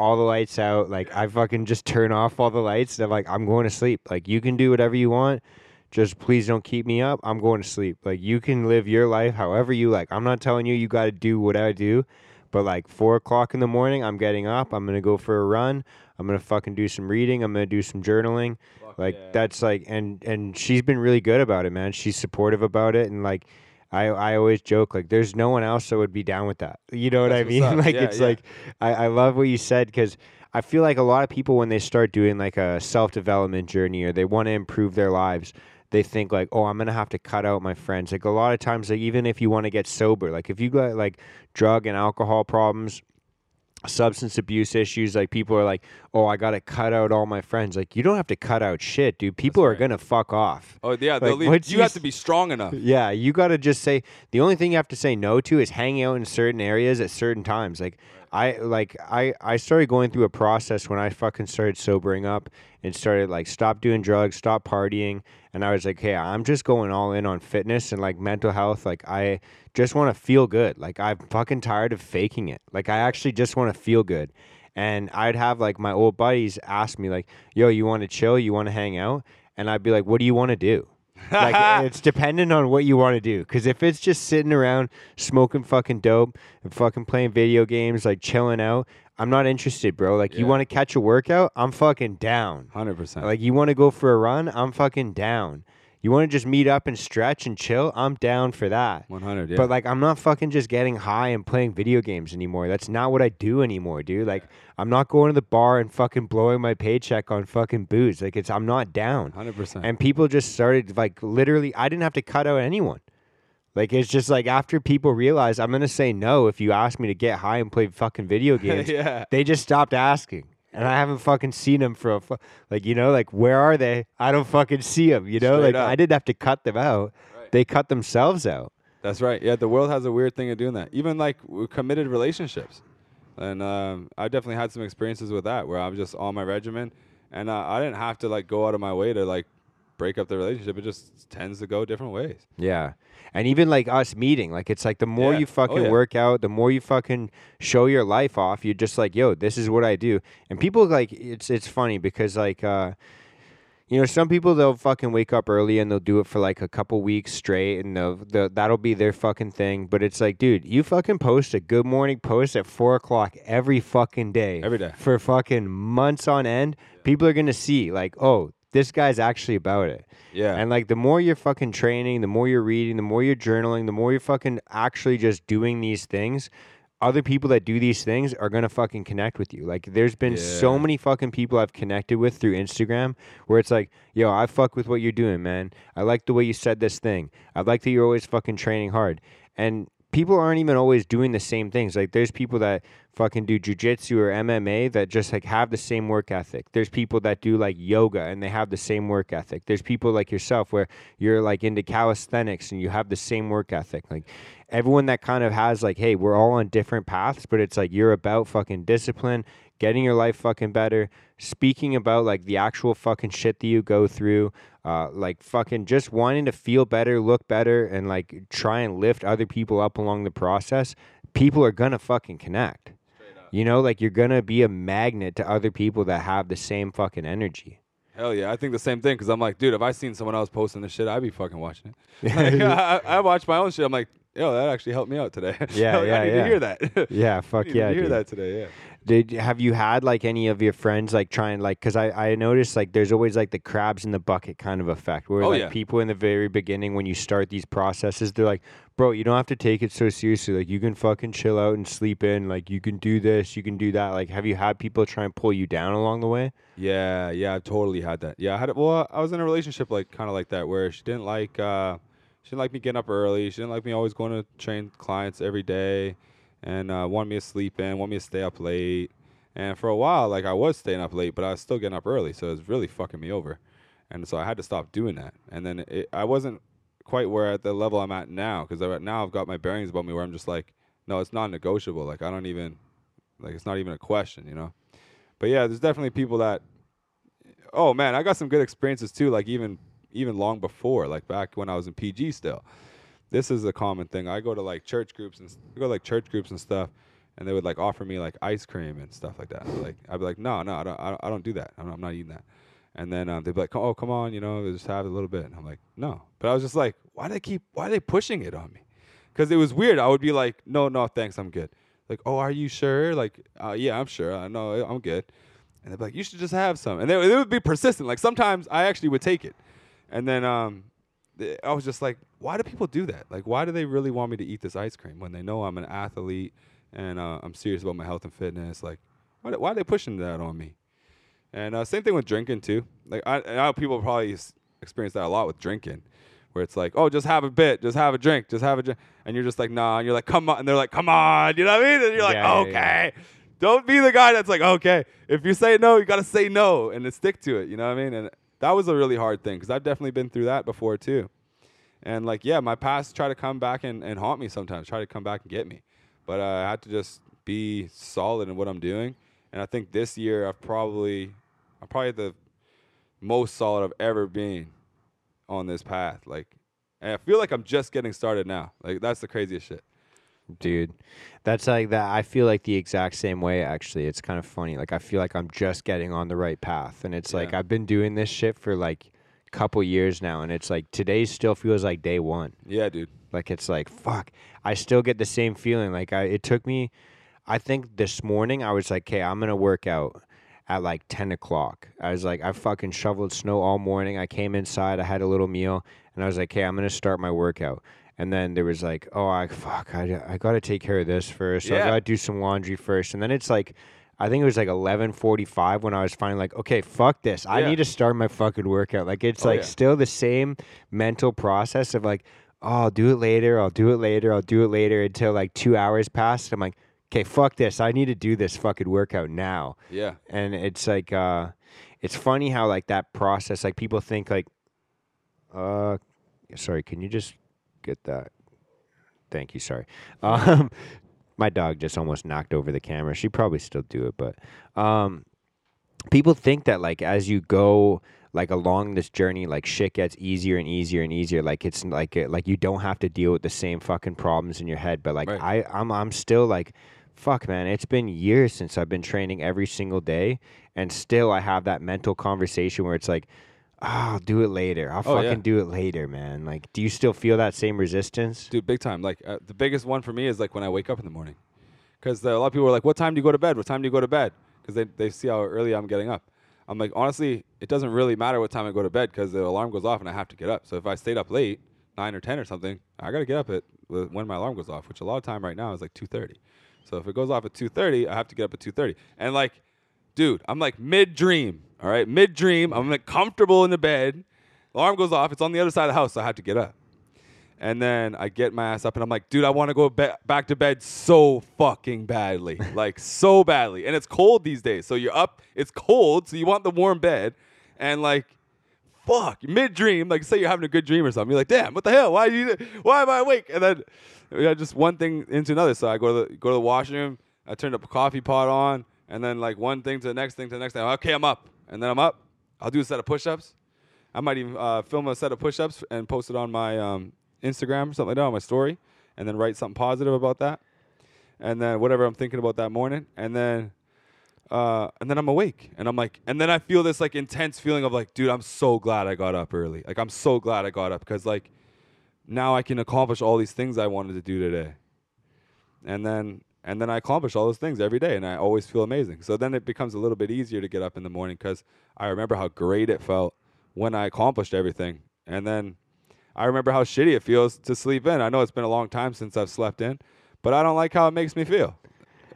All the lights out. Like I fucking just turn off all the lights. I'm like I'm going to sleep. Like you can do whatever you want. Just please don't keep me up. I'm going to sleep. Like you can live your life however you like. I'm not telling you you got to do what I do. But like four o'clock in the morning, I'm getting up. I'm gonna go for a run. I'm gonna fucking do some reading. I'm gonna do some journaling. Like yeah. that's like, and and she's been really good about it, man. She's supportive about it, and like, I I always joke like, there's no one else that would be down with that. You know what I That's what's mean? like Yeah, it's yeah. like, I I love what you said because. I feel like a lot of people when they start doing like a self development journey or they want to improve their lives, they think like, oh, I'm gonna have to cut out my friends. Like a lot of times, like even if you want to get sober, like if you got like drug and alcohol problems, substance abuse issues, like people are like, oh, I gotta cut out all my friends. Like you don't have to cut out shit, dude. People are gonna fuck off. Oh yeah, they'll Like, leave. You you have to be strong enough. Yeah, you got to just say the only thing you have to say no to is hanging out in certain areas at certain times. Like I like I I started going through a process when I fucking started sobering up and started like stop doing drugs, stop partying, and I was like, hey, I'm just going all in on fitness and like mental health. Like I just want to feel good. Like I'm fucking tired of faking it. Like I actually just want to feel good. And I'd have like my old buddies ask me like, yo, you want to chill? You want to hang out? And I'd be like, what do you want to do? Like it's dependent on what you want to do. Because if it's just sitting around smoking fucking dope and fucking playing video games, like chilling out, I'm not interested, bro. Like you Yeah. want to catch a workout, I'm fucking down. Hundred percent. Like you want to go for a run, I'm fucking down. You want to just meet up and stretch and chill, I'm down for that. One hundred. Yeah. But like I'm not fucking just getting high and playing video games anymore. That's not what I do anymore, dude. Like I'm not going to the bar and fucking blowing my paycheck on fucking booze. Like it's I'm not down. Hundred percent. And people just started like literally I didn't have to cut out anyone. Like it's just like after people realize I'm gonna say no if you ask me to get high and play fucking video games, yeah. they just stopped asking. And I haven't fucking seen them for a fu- like you know like where are they? I don't fucking see them. You know Straight like up. I didn't have to cut them out. Right. They cut themselves out. That's right. Yeah, the world has a weird thing of doing that. Even like committed relationships, and um, I definitely had some experiences with that where I'm just on my regimen, and uh, I didn't have to like go out of my way to like break up the relationship. It just tends to go different ways. Yeah. And even like us meeting, like it's like the more Yeah. you Oh, fucking yeah. work out, the more you fucking show your life off, you're just like, yo, this is what I do. And people like it's it's funny because like uh you know, some people they'll fucking wake up early and they'll do it for like a couple weeks straight and they'll, they'll that'll be their fucking thing. But it's like, dude, you fucking post a good morning post at four o'clock every fucking day. Every day. For fucking months on end. People are gonna see, like, oh, this guy's actually about it. Yeah. And like the more you're fucking training, the more you're reading, the more you're journaling, the more you're fucking actually just doing these things, other people that do these things are gonna fucking connect with you. Like there's been so many fucking people I've connected with through Instagram where it's like, yo, I fuck with what you're doing, man. I like the way you said this thing. I like that you're always fucking training hard. And people aren't even always doing the same things. Like there's people that fucking do jujitsu or MMA that just like have the same work ethic. There's people that do like yoga and they have the same work ethic. There's people like yourself where you're like into calisthenics and you have the same work ethic. Like everyone that kind of has like, hey, we're all on different paths, but it's like you're about fucking discipline, getting your life fucking better, speaking about like the actual fucking shit that you go through, uh, like fucking just wanting to feel better, look better, and like try and lift other people up along the process. People are gonna fucking connect. You know, like you're gonna be a magnet to other people that have the same fucking energy. Hell yeah, I think the same thing because I'm like, dude, if I seen someone else posting this shit, I'd be fucking watching it. Like, I, I watch my own shit. I'm like, yo, that actually helped me out today. Yeah, Like, yeah, I need yeah. to hear that. Yeah, fuck I need yeah, to hear dude. that today. Yeah. Did have you had like any of your friends like trying like because I I noticed like there's always like the crabs in the bucket kind of effect where Oh, like yeah. people in the very beginning when you start these processes they're like bro you don't have to take it so seriously like you can fucking chill out and sleep in like you can do this you can do that like have you had people try and pull you down along the way Yeah, yeah, I've totally had that. Yeah, I had it. Well, I was in a relationship like kind of like that where she didn't like uh, she didn't like me getting up early. She didn't like me always going to train clients every day, and uh, wanted me to sleep in, wanted me to stay up late. And for a while, like I was staying up late, but I was still getting up early, so it was really fucking me over. And so I had to stop doing that. And then it, I wasn't quite where at the level I'm at now because now I've got my bearings about me where I'm just like, no, it's non-negotiable. Like I don't even, like it's not even a question, you know. But yeah, there's definitely people that oh man, I got some good experiences too. Like even even long before, like back when I was in PG still. This is a common thing. I go to like church groups and go to like church groups and stuff, and they would like offer me like ice cream and stuff like that. Like I'd be like, no, no, I don't, I don't, I don't do that. I'm, I'm not eating that. And then um, they'd be like, oh, come on, you know, just have a little bit. And I'm like, no. But I was just like, why do they keep, why are they pushing it on me? Because it was weird. I would be like, no, no, thanks, I'm good. Like, oh, are you sure? Like, uh, yeah, I'm sure. I know, I'm good. And they'd be like, you should just have some. And they, they would be persistent. Like sometimes I actually would take it. And then um, th- I was just like, why do people do that? Like, why do they really want me to eat this ice cream when they know I'm an athlete and uh, I'm serious about my health and fitness? Like, why, why are they pushing that on me? And uh, same thing with drinking too. Like, I, I know people probably s- experience that a lot with drinking, where it's like, oh, just have a bit, just have a drink, just have a drink, and you're just like, nah, and you're like, come on, and they're like, come on, you know what I mean? And you're like, Yeah, yeah, okay. Don't be the guy that's like, okay, if you say no, you gotta say no and then stick to it. You know what I mean? And that was a really hard thing because I've definitely been through that before too. And like, yeah, my past try to come back and, and haunt me sometimes, try to come back and get me. But uh, I had to just be solid in what I'm doing. And I think this year I've probably I'm probably the most solid I've ever been on this path. Like and I feel like I'm just getting started now. Like that's the craziest shit. Dude. That's like that. I feel like the exact same way. Actually, it's kind of funny. Like I feel like I'm just getting on the right path, and it's like Yeah. I've been doing this shit for like a couple years now, and it's like today still feels like day one. Yeah, dude. Like it's like fuck. I still get the same feeling. Like I, it took me. I think this morning I was like, okay, I'm gonna work out at like ten o'clock. I was like, I fucking shoveled snow all morning. I came inside. I had a little meal, and I was like, okay, I'm gonna start my workout. And then there was like, oh, I fuck, I, I gotta take care of this first. So I Yeah. gotta do some laundry first. And then it's like, I think it was like 11:45 when I was finally like, okay, fuck this. I Yeah. need to start my fucking workout. Like it's Oh, like yeah. still the same mental process of like, oh, I'll do it later. I'll do it later. I'll do it later until like two hours passed. I'm like, okay, fuck this. I need to do this fucking workout now. Yeah. And it's like, uh, it's funny how like that process, like people think like, uh, sorry, can you just get that? Thank you. Sorry. Um, my dog just almost knocked over the camera. She probably still do it, but um, people think that like as you go like along this journey, like shit gets easier and easier and easier. Like it's like like you don't have to deal with the same fucking problems in your head. But like Right. I, I'm I'm still like, fuck, man. It's been years since I've been training every single day, and still I have that mental conversation where it's like. Oh, I'll do it later. I'll Oh, fucking yeah. do it later, man. Like, do you still feel that same resistance? Dude, big time. Like uh, the biggest one for me is like when I wake up in the morning, because a lot of people are like, "What time do you go to bed? What time do you go to bed?" Because they they see how early I'm getting up. I'm like, honestly, it doesn't really matter what time I go to bed because the alarm goes off and I have to get up. So if I stayed up late, nine or ten or something, I gotta get up at wh- when my alarm goes off, which a lot of time right now is like two thirty. So if it goes off at two thirty, I have to get up at two thirty. And like, dude, I'm like mid dream. All right, mid dream. I'm like comfortable in the bed. Alarm goes off. It's on the other side of the house, so I have to get up. And then I get my ass up and I'm like, dude, I want to go be- back to bed so fucking badly. like, so badly. And it's cold these days. So you're up, it's cold, so you want the warm bed. And like, fuck, mid dream, like say you're having a good dream or something. You're like, damn, what the hell? Why you why am I awake? And then yeah, just one thing into another. So I go to the go to the washroom, I turn the coffee pot on, and then like one thing to the next thing to the next thing. Okay, I'm up. And then I'm up. I'll do a set of push-ups. I might even uh, film a set of push-ups and post it on my um, Instagram or something like that on my story, and then write something positive about that, and then whatever I'm thinking about that morning, and then uh, and then I'm awake, and I'm like, and then I feel this like intense feeling of like, dude, I'm so glad I got up early. Like I'm so glad I got up because like now I can accomplish all these things I wanted to do today, and then and then I accomplish all those things every day, and I always feel amazing. So then it becomes a little bit easier to get up in the morning because I remember how great it felt when I accomplished everything, and then I remember how shitty it feels to sleep in. I know it's been a long time since I've slept in, but I don't like how it makes me feel.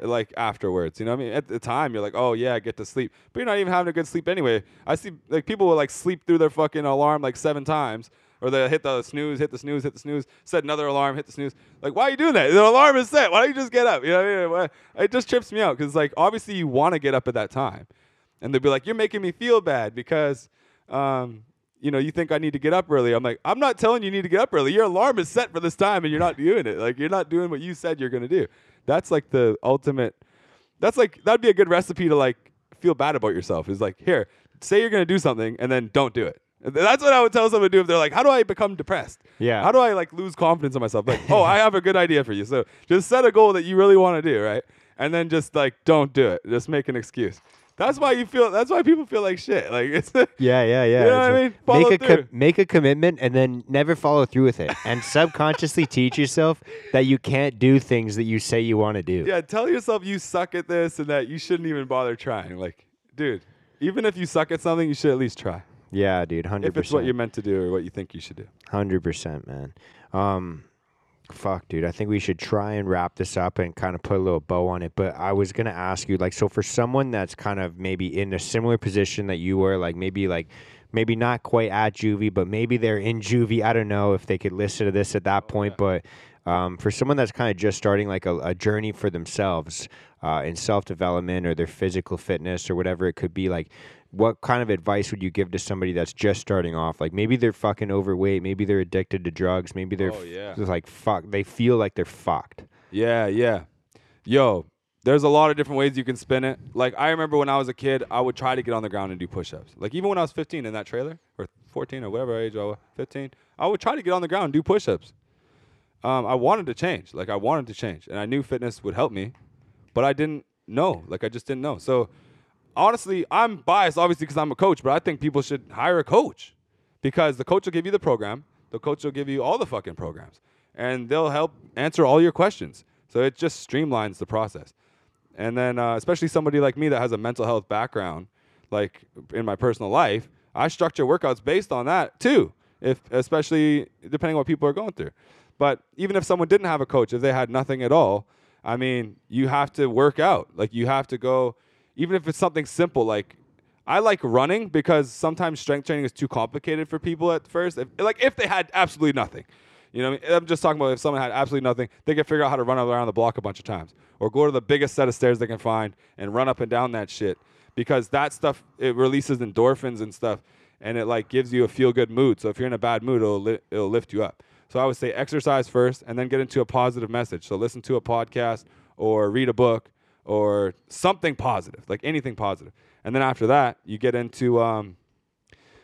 Like afterwards, you know what I mean? At the time, you're like, oh yeah, I get to sleep, but you're not even having a good sleep anyway. I see like people will like sleep through their fucking alarm like seven times, or they hit the snooze, hit the snooze, hit the snooze, set another alarm, hit the snooze. Like, why are you doing that? The alarm is set. Why don't you just get up? You know what I mean? It just trips me out because like obviously you want to get up at that time, and they'll be like, you're making me feel bad because um, you know, you think I need to get up early. I'm like, I'm not telling you you need to get up early. Your alarm is set for this time and you're not doing it. Like you're not doing what you said you're gonna do. That's like the ultimate that's like that'd be a good recipe to like feel bad about yourself. Is like, here, say you're gonna do something and then don't do it. That's what I would tell someone to do if they're like, how do I become depressed? Yeah. How do I like lose confidence in myself? Like, oh, I have a good idea for you. So just set a goal that you really want to do, right? And then just like don't do it. Just make an excuse. That's why you feel. That's why people feel like shit. Like it's Yeah, yeah, yeah. You know what I mean? Follow make a co- through. make a commitment and then never follow through with it, and subconsciously teach yourself that you can't do things that you say you want to do. yeah. Tell yourself you suck at this and that you shouldn't even bother trying. Like, dude, even if you suck at something, you should at least try. Yeah, dude, hundred If it's what you're meant to do or what you think you should do. hundred percent, man. Um, fuck, dude, I think we should try and wrap this up and kind of put a little bow on it. But I was gonna ask you, like, so for someone that's kind of maybe in a similar position that you were, like maybe like. Maybe not quite at juvie, but maybe they're in juvie. I don't know if they could listen to this at that point, but um, for someone that's kind of just starting like a, a journey for themselves uh, in self development or their physical fitness or whatever it could be, like what kind of advice would you give to somebody that's just starting off? Like maybe they're fucking overweight, maybe they're addicted to drugs, maybe they're Oh, yeah. like fuck, they feel like they're fucked. Yeah, yeah. Yo, there's a lot of different ways you can spin it. Like I remember when I was a kid, I would try to get on the ground and do push-ups. Like even when I was 15 in that trailer, or 14 or whatever age I was, 15, I would try to get on the ground and do push-ups. Um, I wanted to change. Like I wanted to change, and I knew fitness would help me, but I didn't know. Like I just didn't know. So honestly, I'm biased, obviously, because I'm a coach. But I think people should hire a coach because the coach will give you the program. The coach will give you all the fucking programs, and they'll help answer all your questions. So it just streamlines the process. And then, uh, especially somebody like me that has a mental health background, like in my personal life, I structure workouts based on that too. If especially depending on what people are going through. But even if someone didn't have a coach, if they had nothing at all, I mean, you have to work out. Like you have to go, even if it's something simple. Like I like running because sometimes strength training is too complicated for people at first. If, like if they had absolutely nothing. You know, I am just talking about if someone had absolutely nothing, they could figure out how to run around the block a bunch of times, or go to the biggest set of stairs they can find and run up and down that shit. Because that stuff it releases endorphins and stuff, and it like gives you a feel good mood. So if you're in a bad mood, it'll li- it'll lift you up. So I would say exercise first, and then get into a positive message. So listen to a podcast or read a book or something positive, like anything positive. And then after that, you get into um,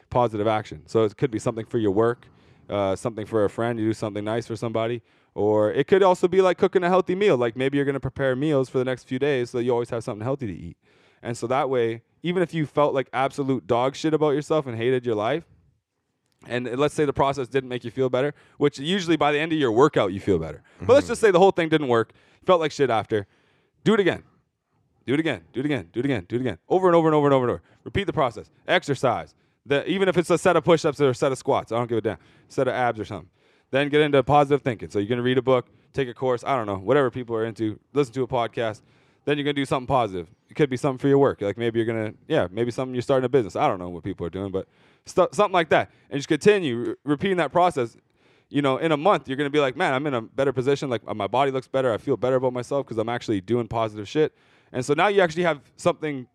positive action. So it could be something for your work uh, something for a friend, you do something nice for somebody. Or it could also be like cooking a healthy meal. Like maybe you're going to prepare meals for the next few days so you always have something healthy to eat. And so that way, even if you felt like absolute dog shit about yourself and hated your life, and let's say the process didn't make you feel better, which usually by the end of your workout you feel better. Mm-hmm. But let's mm-hmm. just say the whole thing didn't work, felt like shit after. Do it again. Do it again. Do it again. Do it again. Do it again. Over and over and over and over and over. Repeat the process. Exercise the, even if it's a set of push-ups or a set of squats, I don't give a damn. Set of abs or something. Then get into positive thinking. So you're gonna read a book, take a course, I don't know, whatever people are into. Listen to a podcast. Then you're gonna do something positive. It could be something for your work. Like maybe you're gonna, yeah, maybe something you're starting a business. I don't know what people are doing, but st- something like that. And just continue re- repeating that process. You know, in a month, you're gonna be like, man, I'm in a better position. Like my body looks better. I feel better about myself because I'm actually doing positive shit. And so now you actually have something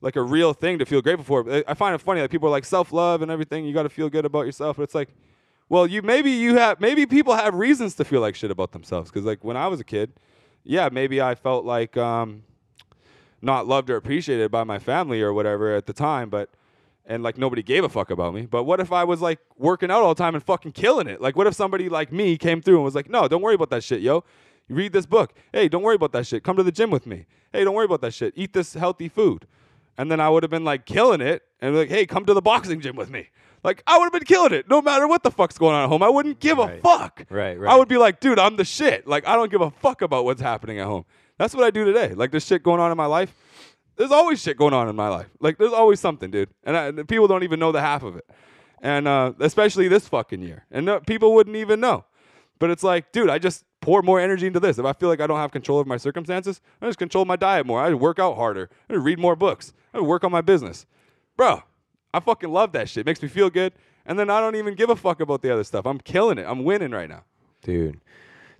like a real thing to feel grateful for. I find it funny that people are like self love and everything. You got to feel good about yourself, but it's like, well, you maybe you have maybe people have reasons to feel like shit about themselves. Because like when I was a kid, yeah, maybe I felt like um, not loved or appreciated by my family or whatever at the time, but and like nobody gave a fuck about me. But what if I was like working out all the time and fucking killing it? Like what if somebody like me came through and was like, no, don't worry about that shit, yo. You read this book. Hey, don't worry about that shit. Come to the gym with me. Hey, don't worry about that shit. Eat this healthy food and then I would have been like killing it and like, hey, come to the boxing gym with me. Like I would have been killing it, no matter what the fuck's going on at home. I wouldn't give right. a fuck. Right, right. I would be like, dude, I'm the shit. Like I don't give a fuck about what's happening at home. That's what I do today. Like there's shit going on in my life. There's always shit going on in my life. Like there's always something, dude. And, I, and people don't even know the half of it. And uh, especially this fucking year, and no, people wouldn't even know. But it's like, dude, I just pour more energy into this. If I feel like I don't have control of my circumstances, I just control my diet more. I work out harder. I read more books. I work on my business. Bro, I fucking love that shit. It makes me feel good. And then I don't even give a fuck about the other stuff. I'm killing it. I'm winning right now. Dude,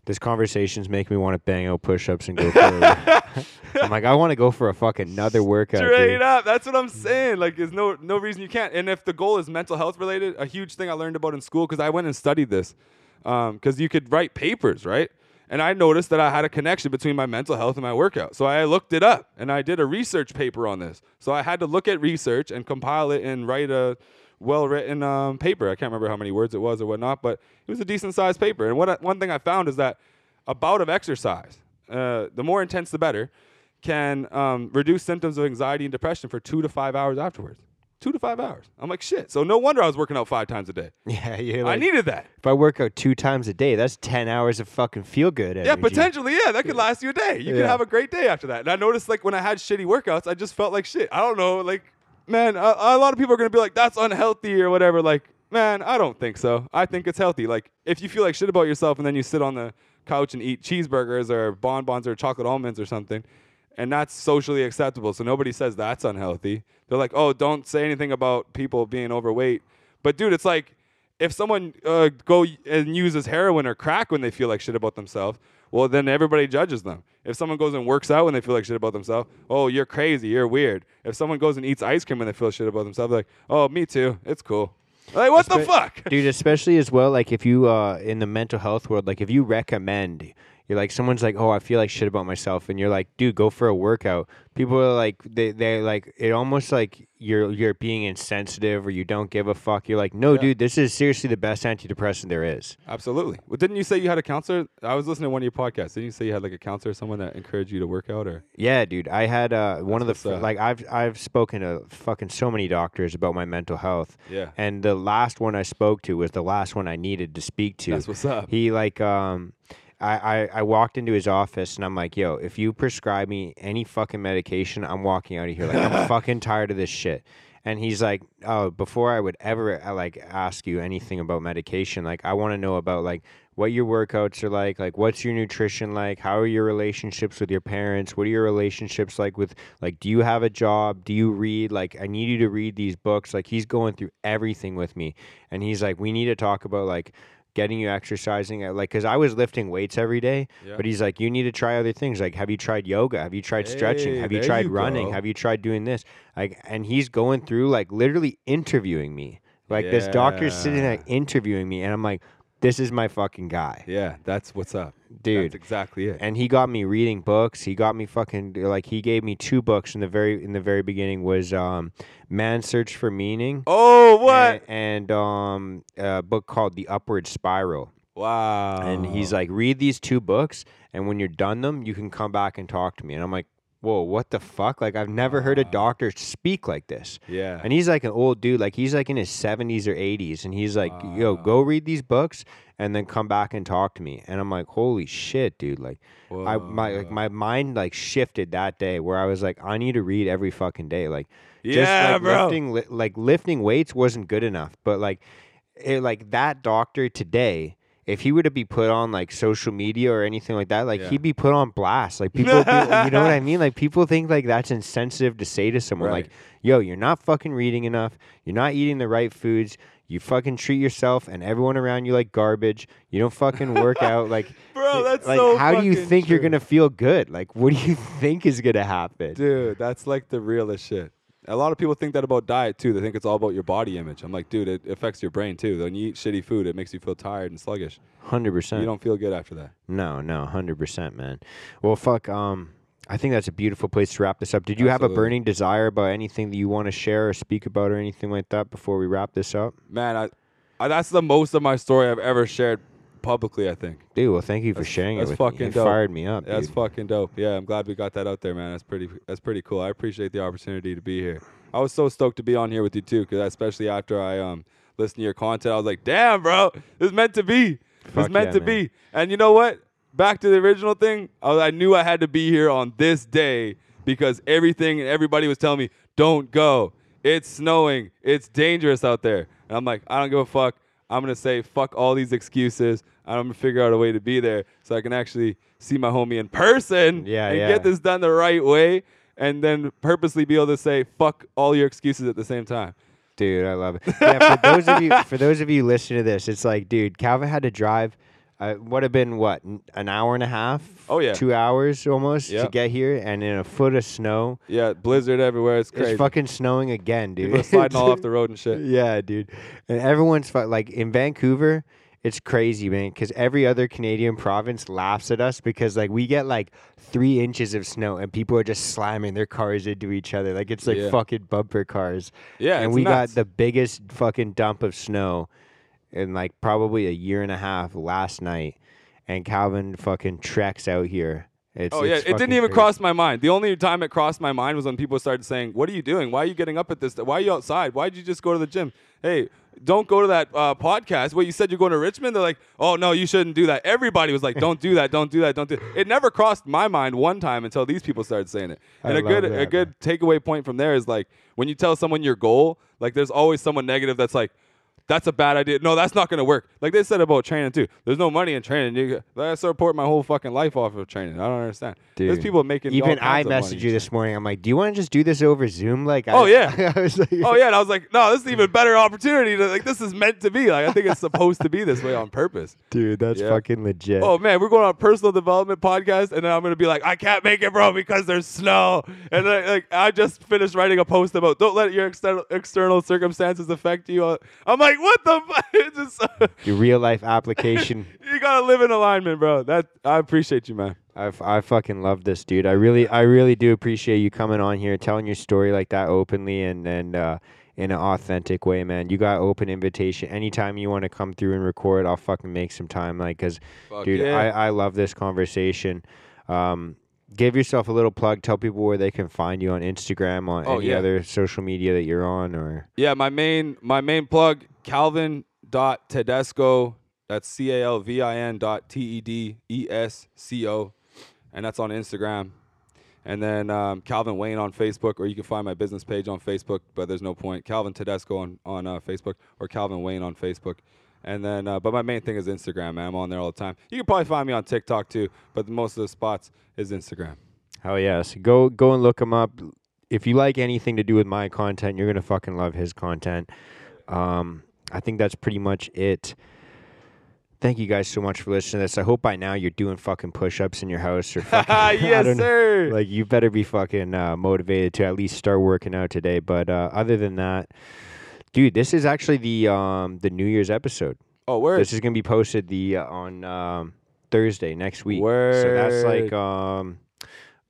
this conversations make me want to bang out push-ups and go for. I'm like, I want to go for a fucking another workout. Straight dude. up, that's what I'm saying. Like, there's no no reason you can't. And if the goal is mental health related, a huge thing I learned about in school because I went and studied this because um, you could write papers, right? And I noticed that I had a connection between my mental health and my workout. So I looked it up and I did a research paper on this. So I had to look at research and compile it and write a well written um, paper. I can't remember how many words it was or whatnot, but it was a decent sized paper. And what I, one thing I found is that a bout of exercise, uh, the more intense the better, can um, reduce symptoms of anxiety and depression for two to five hours afterwards two to five hours. I'm like, shit. So no wonder I was working out five times a day. Yeah, yeah. Like, I needed that. If I work out two times a day, that's ten hours of fucking feel good. Yeah, potentially. Yeah, that could last you a day. You yeah. could have a great day after that. And I noticed, like, when I had shitty workouts, I just felt like shit. I don't know, like, man, a, a lot of people are gonna be like, that's unhealthy or whatever. Like, man, I don't think so. I think it's healthy. Like, if you feel like shit about yourself and then you sit on the couch and eat cheeseburgers or bonbons or chocolate almonds or something and that's socially acceptable. So nobody says that's unhealthy. They're like, oh, don't say anything about people being overweight. But dude, it's like if someone uh, go and uses heroin or crack when they feel like shit about themselves, well, then everybody judges them. If someone goes and works out when they feel like shit about themselves, oh, you're crazy, you're weird. If someone goes and eats ice cream when they feel shit about themselves, like, oh, me too, it's cool. Like, what Espe- the fuck, dude? Especially as well, like if you uh in the mental health world, like if you recommend You're like someone's like, "Oh, I feel like shit about myself," and you're like, "Dude, go for a workout." People are like, they they like it almost like you're you're being insensitive or you don't give a fuck. You're like, "No, Yeah. dude, this is seriously the best antidepressant there is." Absolutely. Well, didn't you say you had a counselor? I was listening to one of your podcasts. Didn't you say you had like a counselor, or someone that encouraged you to work out, or Yeah, dude. I had uh, one of the f- like I've I've spoken to fucking so many doctors about my mental health, yeah, and the last one I spoke to was the last one I needed to speak to. that's what's up. He like um I, I, I walked into his office and I'm like, yo, if you prescribe me any fucking medication, I'm walking out of here. Like I'm fucking tired of this shit. And he's like, oh, before I would ever uh, like ask you anything about medication, like I want to know about like what your workouts are like, like what's your nutrition like, how are your relationships with your parents, what are your relationships like with like do you have a job, do you read, like I need you to read these books. Like he's going through everything with me, and he's like, we need to talk about like getting you exercising uh, like because i was lifting weights every day Yeah. but he's like you need to try other things like have you tried yoga have you tried stretching have you tried you running go. have you tried doing this like and he's going through like literally interviewing me like this doctor's sitting there Yeah. interviewing me and i'm like this is my fucking guy yeah, that's what's up, dude That's exactly it. and he got me reading books he got me fucking like he gave me two books in the very in the very beginning was um man's search for meaning oh, what? and, and um a book called the upward spiral wow. and he's like, read these two books, and when you're done them, you can come back and talk to me. And I'm like, whoa, what the fuck? Like, I've never heard a doctor speak like this. yeah, And he's like an old dude, like he's like in his 70s or 80s, and he's like, yo, go read these books and then come back and talk to me. And I'm like, holy shit, dude! Like, I my like my mind like shifted that day where I was like, I need to read every fucking day, like. Just yeah, like bro. lifting li- like lifting weights wasn't good enough, but like it, like that doctor today, if he were to be put on like social media or anything like that, like Yeah. he'd be put on blast. Like people, you know what I mean? Like people think like that's insensitive to say to someone. Right. Like, yo, you're not fucking reading enough. You're not eating the right foods. You fucking treat yourself and everyone around you like garbage. You don't fucking work out. Like, Bro, that's like so how do you think you're gonna feel good? Like, what do you think is gonna happen? Dude, that's like the realest shit. A lot of people think that about diet too. They think it's all about your body image. I'm like, dude, it affects your brain too. When you eat shitty food, it makes you feel tired and sluggish. Hundred percent. You don't feel good after that. No, no, hundred percent, man. Well, fuck. Um, I think that's a beautiful place to wrap this up. Did you have a burning desire about anything that you want to share or speak about or anything like that before we wrap this up? Man, I, I that's the most of my story I've ever shared publicly. I think. Dude, well, thank you for That's- sharing it that's with me. fucking It dope. fired me up. That's dude. fucking dope. Yeah, I'm glad we got that out there, man. That's pretty. That's pretty cool. I appreciate the opportunity to be here. I was so stoked to be on here with you too, because especially after I um listened to your content, I was like, damn, bro, it's meant to be. It's meant yeah, to man. be. And you know what? Back to the original thing. I, was, I knew I had to be here on this day because everything and everybody was telling me, don't go. It's snowing. It's dangerous out there. And I'm like, I don't give a fuck. I'm gonna say fuck all these excuses. I'm gonna figure out a way to be there so I can actually see my homie in person Yeah, and yeah. get this done the right way, and then purposely be able to say fuck all your excuses at the same time. Dude, I love it. Yeah, for those of you for those of you listening to this, it's like, dude, Calvin had to drive. Uh, would have been what an hour and a half? Oh, yeah. two hours almost to get here, and in a foot of snow. Yeah, blizzard everywhere. It's crazy. It's fucking snowing again, dude. People sliding all off the road and shit. Yeah, dude. And everyone's fu- like in Vancouver, it's crazy, man. Because every other Canadian province laughs at us because like we get like three inches of snow and people are just slamming their cars into each other. Like it's like Yeah. fucking bumper cars. Yeah, and we nuts. got the biggest fucking dump of snow in like probably a year and a half last night. And Calvin fucking treks out here. It's, Oh yeah, it's it didn't even crazy. cross my mind. The only time it crossed my mind was when people started saying, "What are you doing? Why are you getting up at this? Why are you outside? Why did you just go to the gym? Hey, don't go to that uh, podcast. What you said you're going to Richmond? They're like, oh no, you shouldn't do that. Everybody was like, don't do that, don't do that, don't do. It it never crossed my mind one time until these people started saying it. And a good that, a good takeaway point from there is like when you tell someone your goal, like there's always someone negative that's like. That's a bad idea. No, that's not going to work. Like they said about training too. There's no money in training. You, I support my whole fucking life off of training. I don't understand. There's people making Even I kinds of money messaged you this morning. I'm like, do you want to just do this over Zoom? Like, Oh, I, yeah. I was like, Oh yeah, and I was like, no, this is even better opportunity. To, like this is meant to be. Like I think it's supposed to be this way on purpose. dude, that's Yeah. fucking legit. Oh man, we're going on a personal development podcast, and then I'm gonna be like, I can't make it, bro, because there's snow. And then, like I just finished writing a post about don't let your external external circumstances affect you. Uh, I'm like, what the fuck? It's just Your real life application. you gotta live in alignment, bro. That I appreciate you, man. I I fucking love this dude. I really I really do appreciate you coming on here, telling your story like that openly and and uh, in an authentic way, man. You got open invitation. Anytime you want to come through and record, I'll fucking make some time. Like, cause Fuck dude, yeah. I I love this conversation. Um, give yourself a little plug. Tell people where they can find you on Instagram, on Oh, any yeah. other social media that you're on, or Yeah, my main my main plug, Calvin dot Tedesco. That's C A L V I N dot T E D E S C O, and that's on Instagram. And then um, Calvin Wayne on Facebook, or you can find my business page on Facebook, but there's no point. Calvin Tedesco on on uh, Facebook, or Calvin Wayne on Facebook. And then, uh, but my main thing is Instagram, man. I'm on there all the time. You can probably find me on TikTok too, but most of the spots is Instagram. Hell yes. Go go and look him up. If you like anything to do with my content, you're gonna fucking love his content. Um, I think that's pretty much it. Thank you guys so much for listening to this. I hope by now you're doing fucking push-ups in your house or fucking, yes, don't know. Like you better be fucking uh, motivated to at least start working out today. But uh, other than that, dude, this is actually the um the New Year's episode. oh, word. This is gonna be posted the uh, on um, Thursday next week. So that's like um,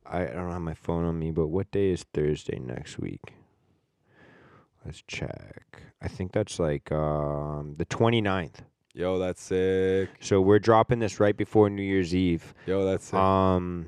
I, I don't have my phone on me, but what day is Thursday next week? Let's check. I think that's like um the 29th. Yo, that's sick. So we're dropping this right before New Year's Eve. Yo, that's sick. Um,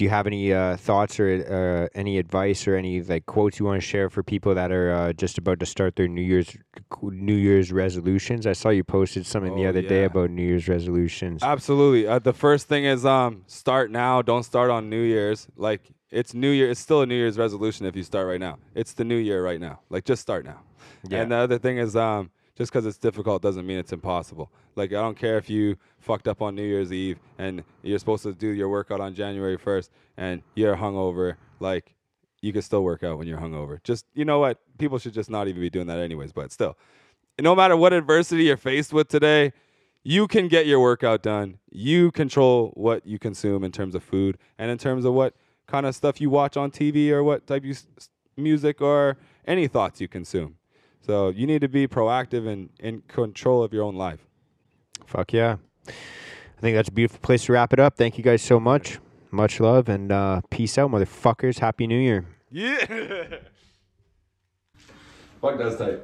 do you have any uh, thoughts or uh, any advice or any like quotes you want to share for people that are uh, just about to start their New Year's New Year's resolutions? I saw you posted something the Oh, other day about New Year's resolutions. Absolutely. Uh, the first thing is um start now. Don't start on New Year's. Like it's New Year. It's still a New Year's resolution if you start right now. It's the New Year right now. Like just start now. Yeah. And the other thing is um just because it's difficult doesn't mean it's impossible. Like I don't care if you fucked up on New Year's Eve and you're supposed to do your workout on January 1st and you're hungover. Like you can still work out when you're hungover. Just you know what? People should just not even be doing that anyways. But still, no matter what adversity you're faced with today, you can get your workout done. You control what you consume in terms of food and in terms of what kind of stuff you watch on TV or what type of music or any thoughts you consume. So you need to be proactive and in control of your own life. Fuck yeah. I think that's a beautiful place to wrap it up. Thank you guys so much. Much love and uh, peace out, motherfuckers. Happy New Year. Yeah. Fuck that's tight.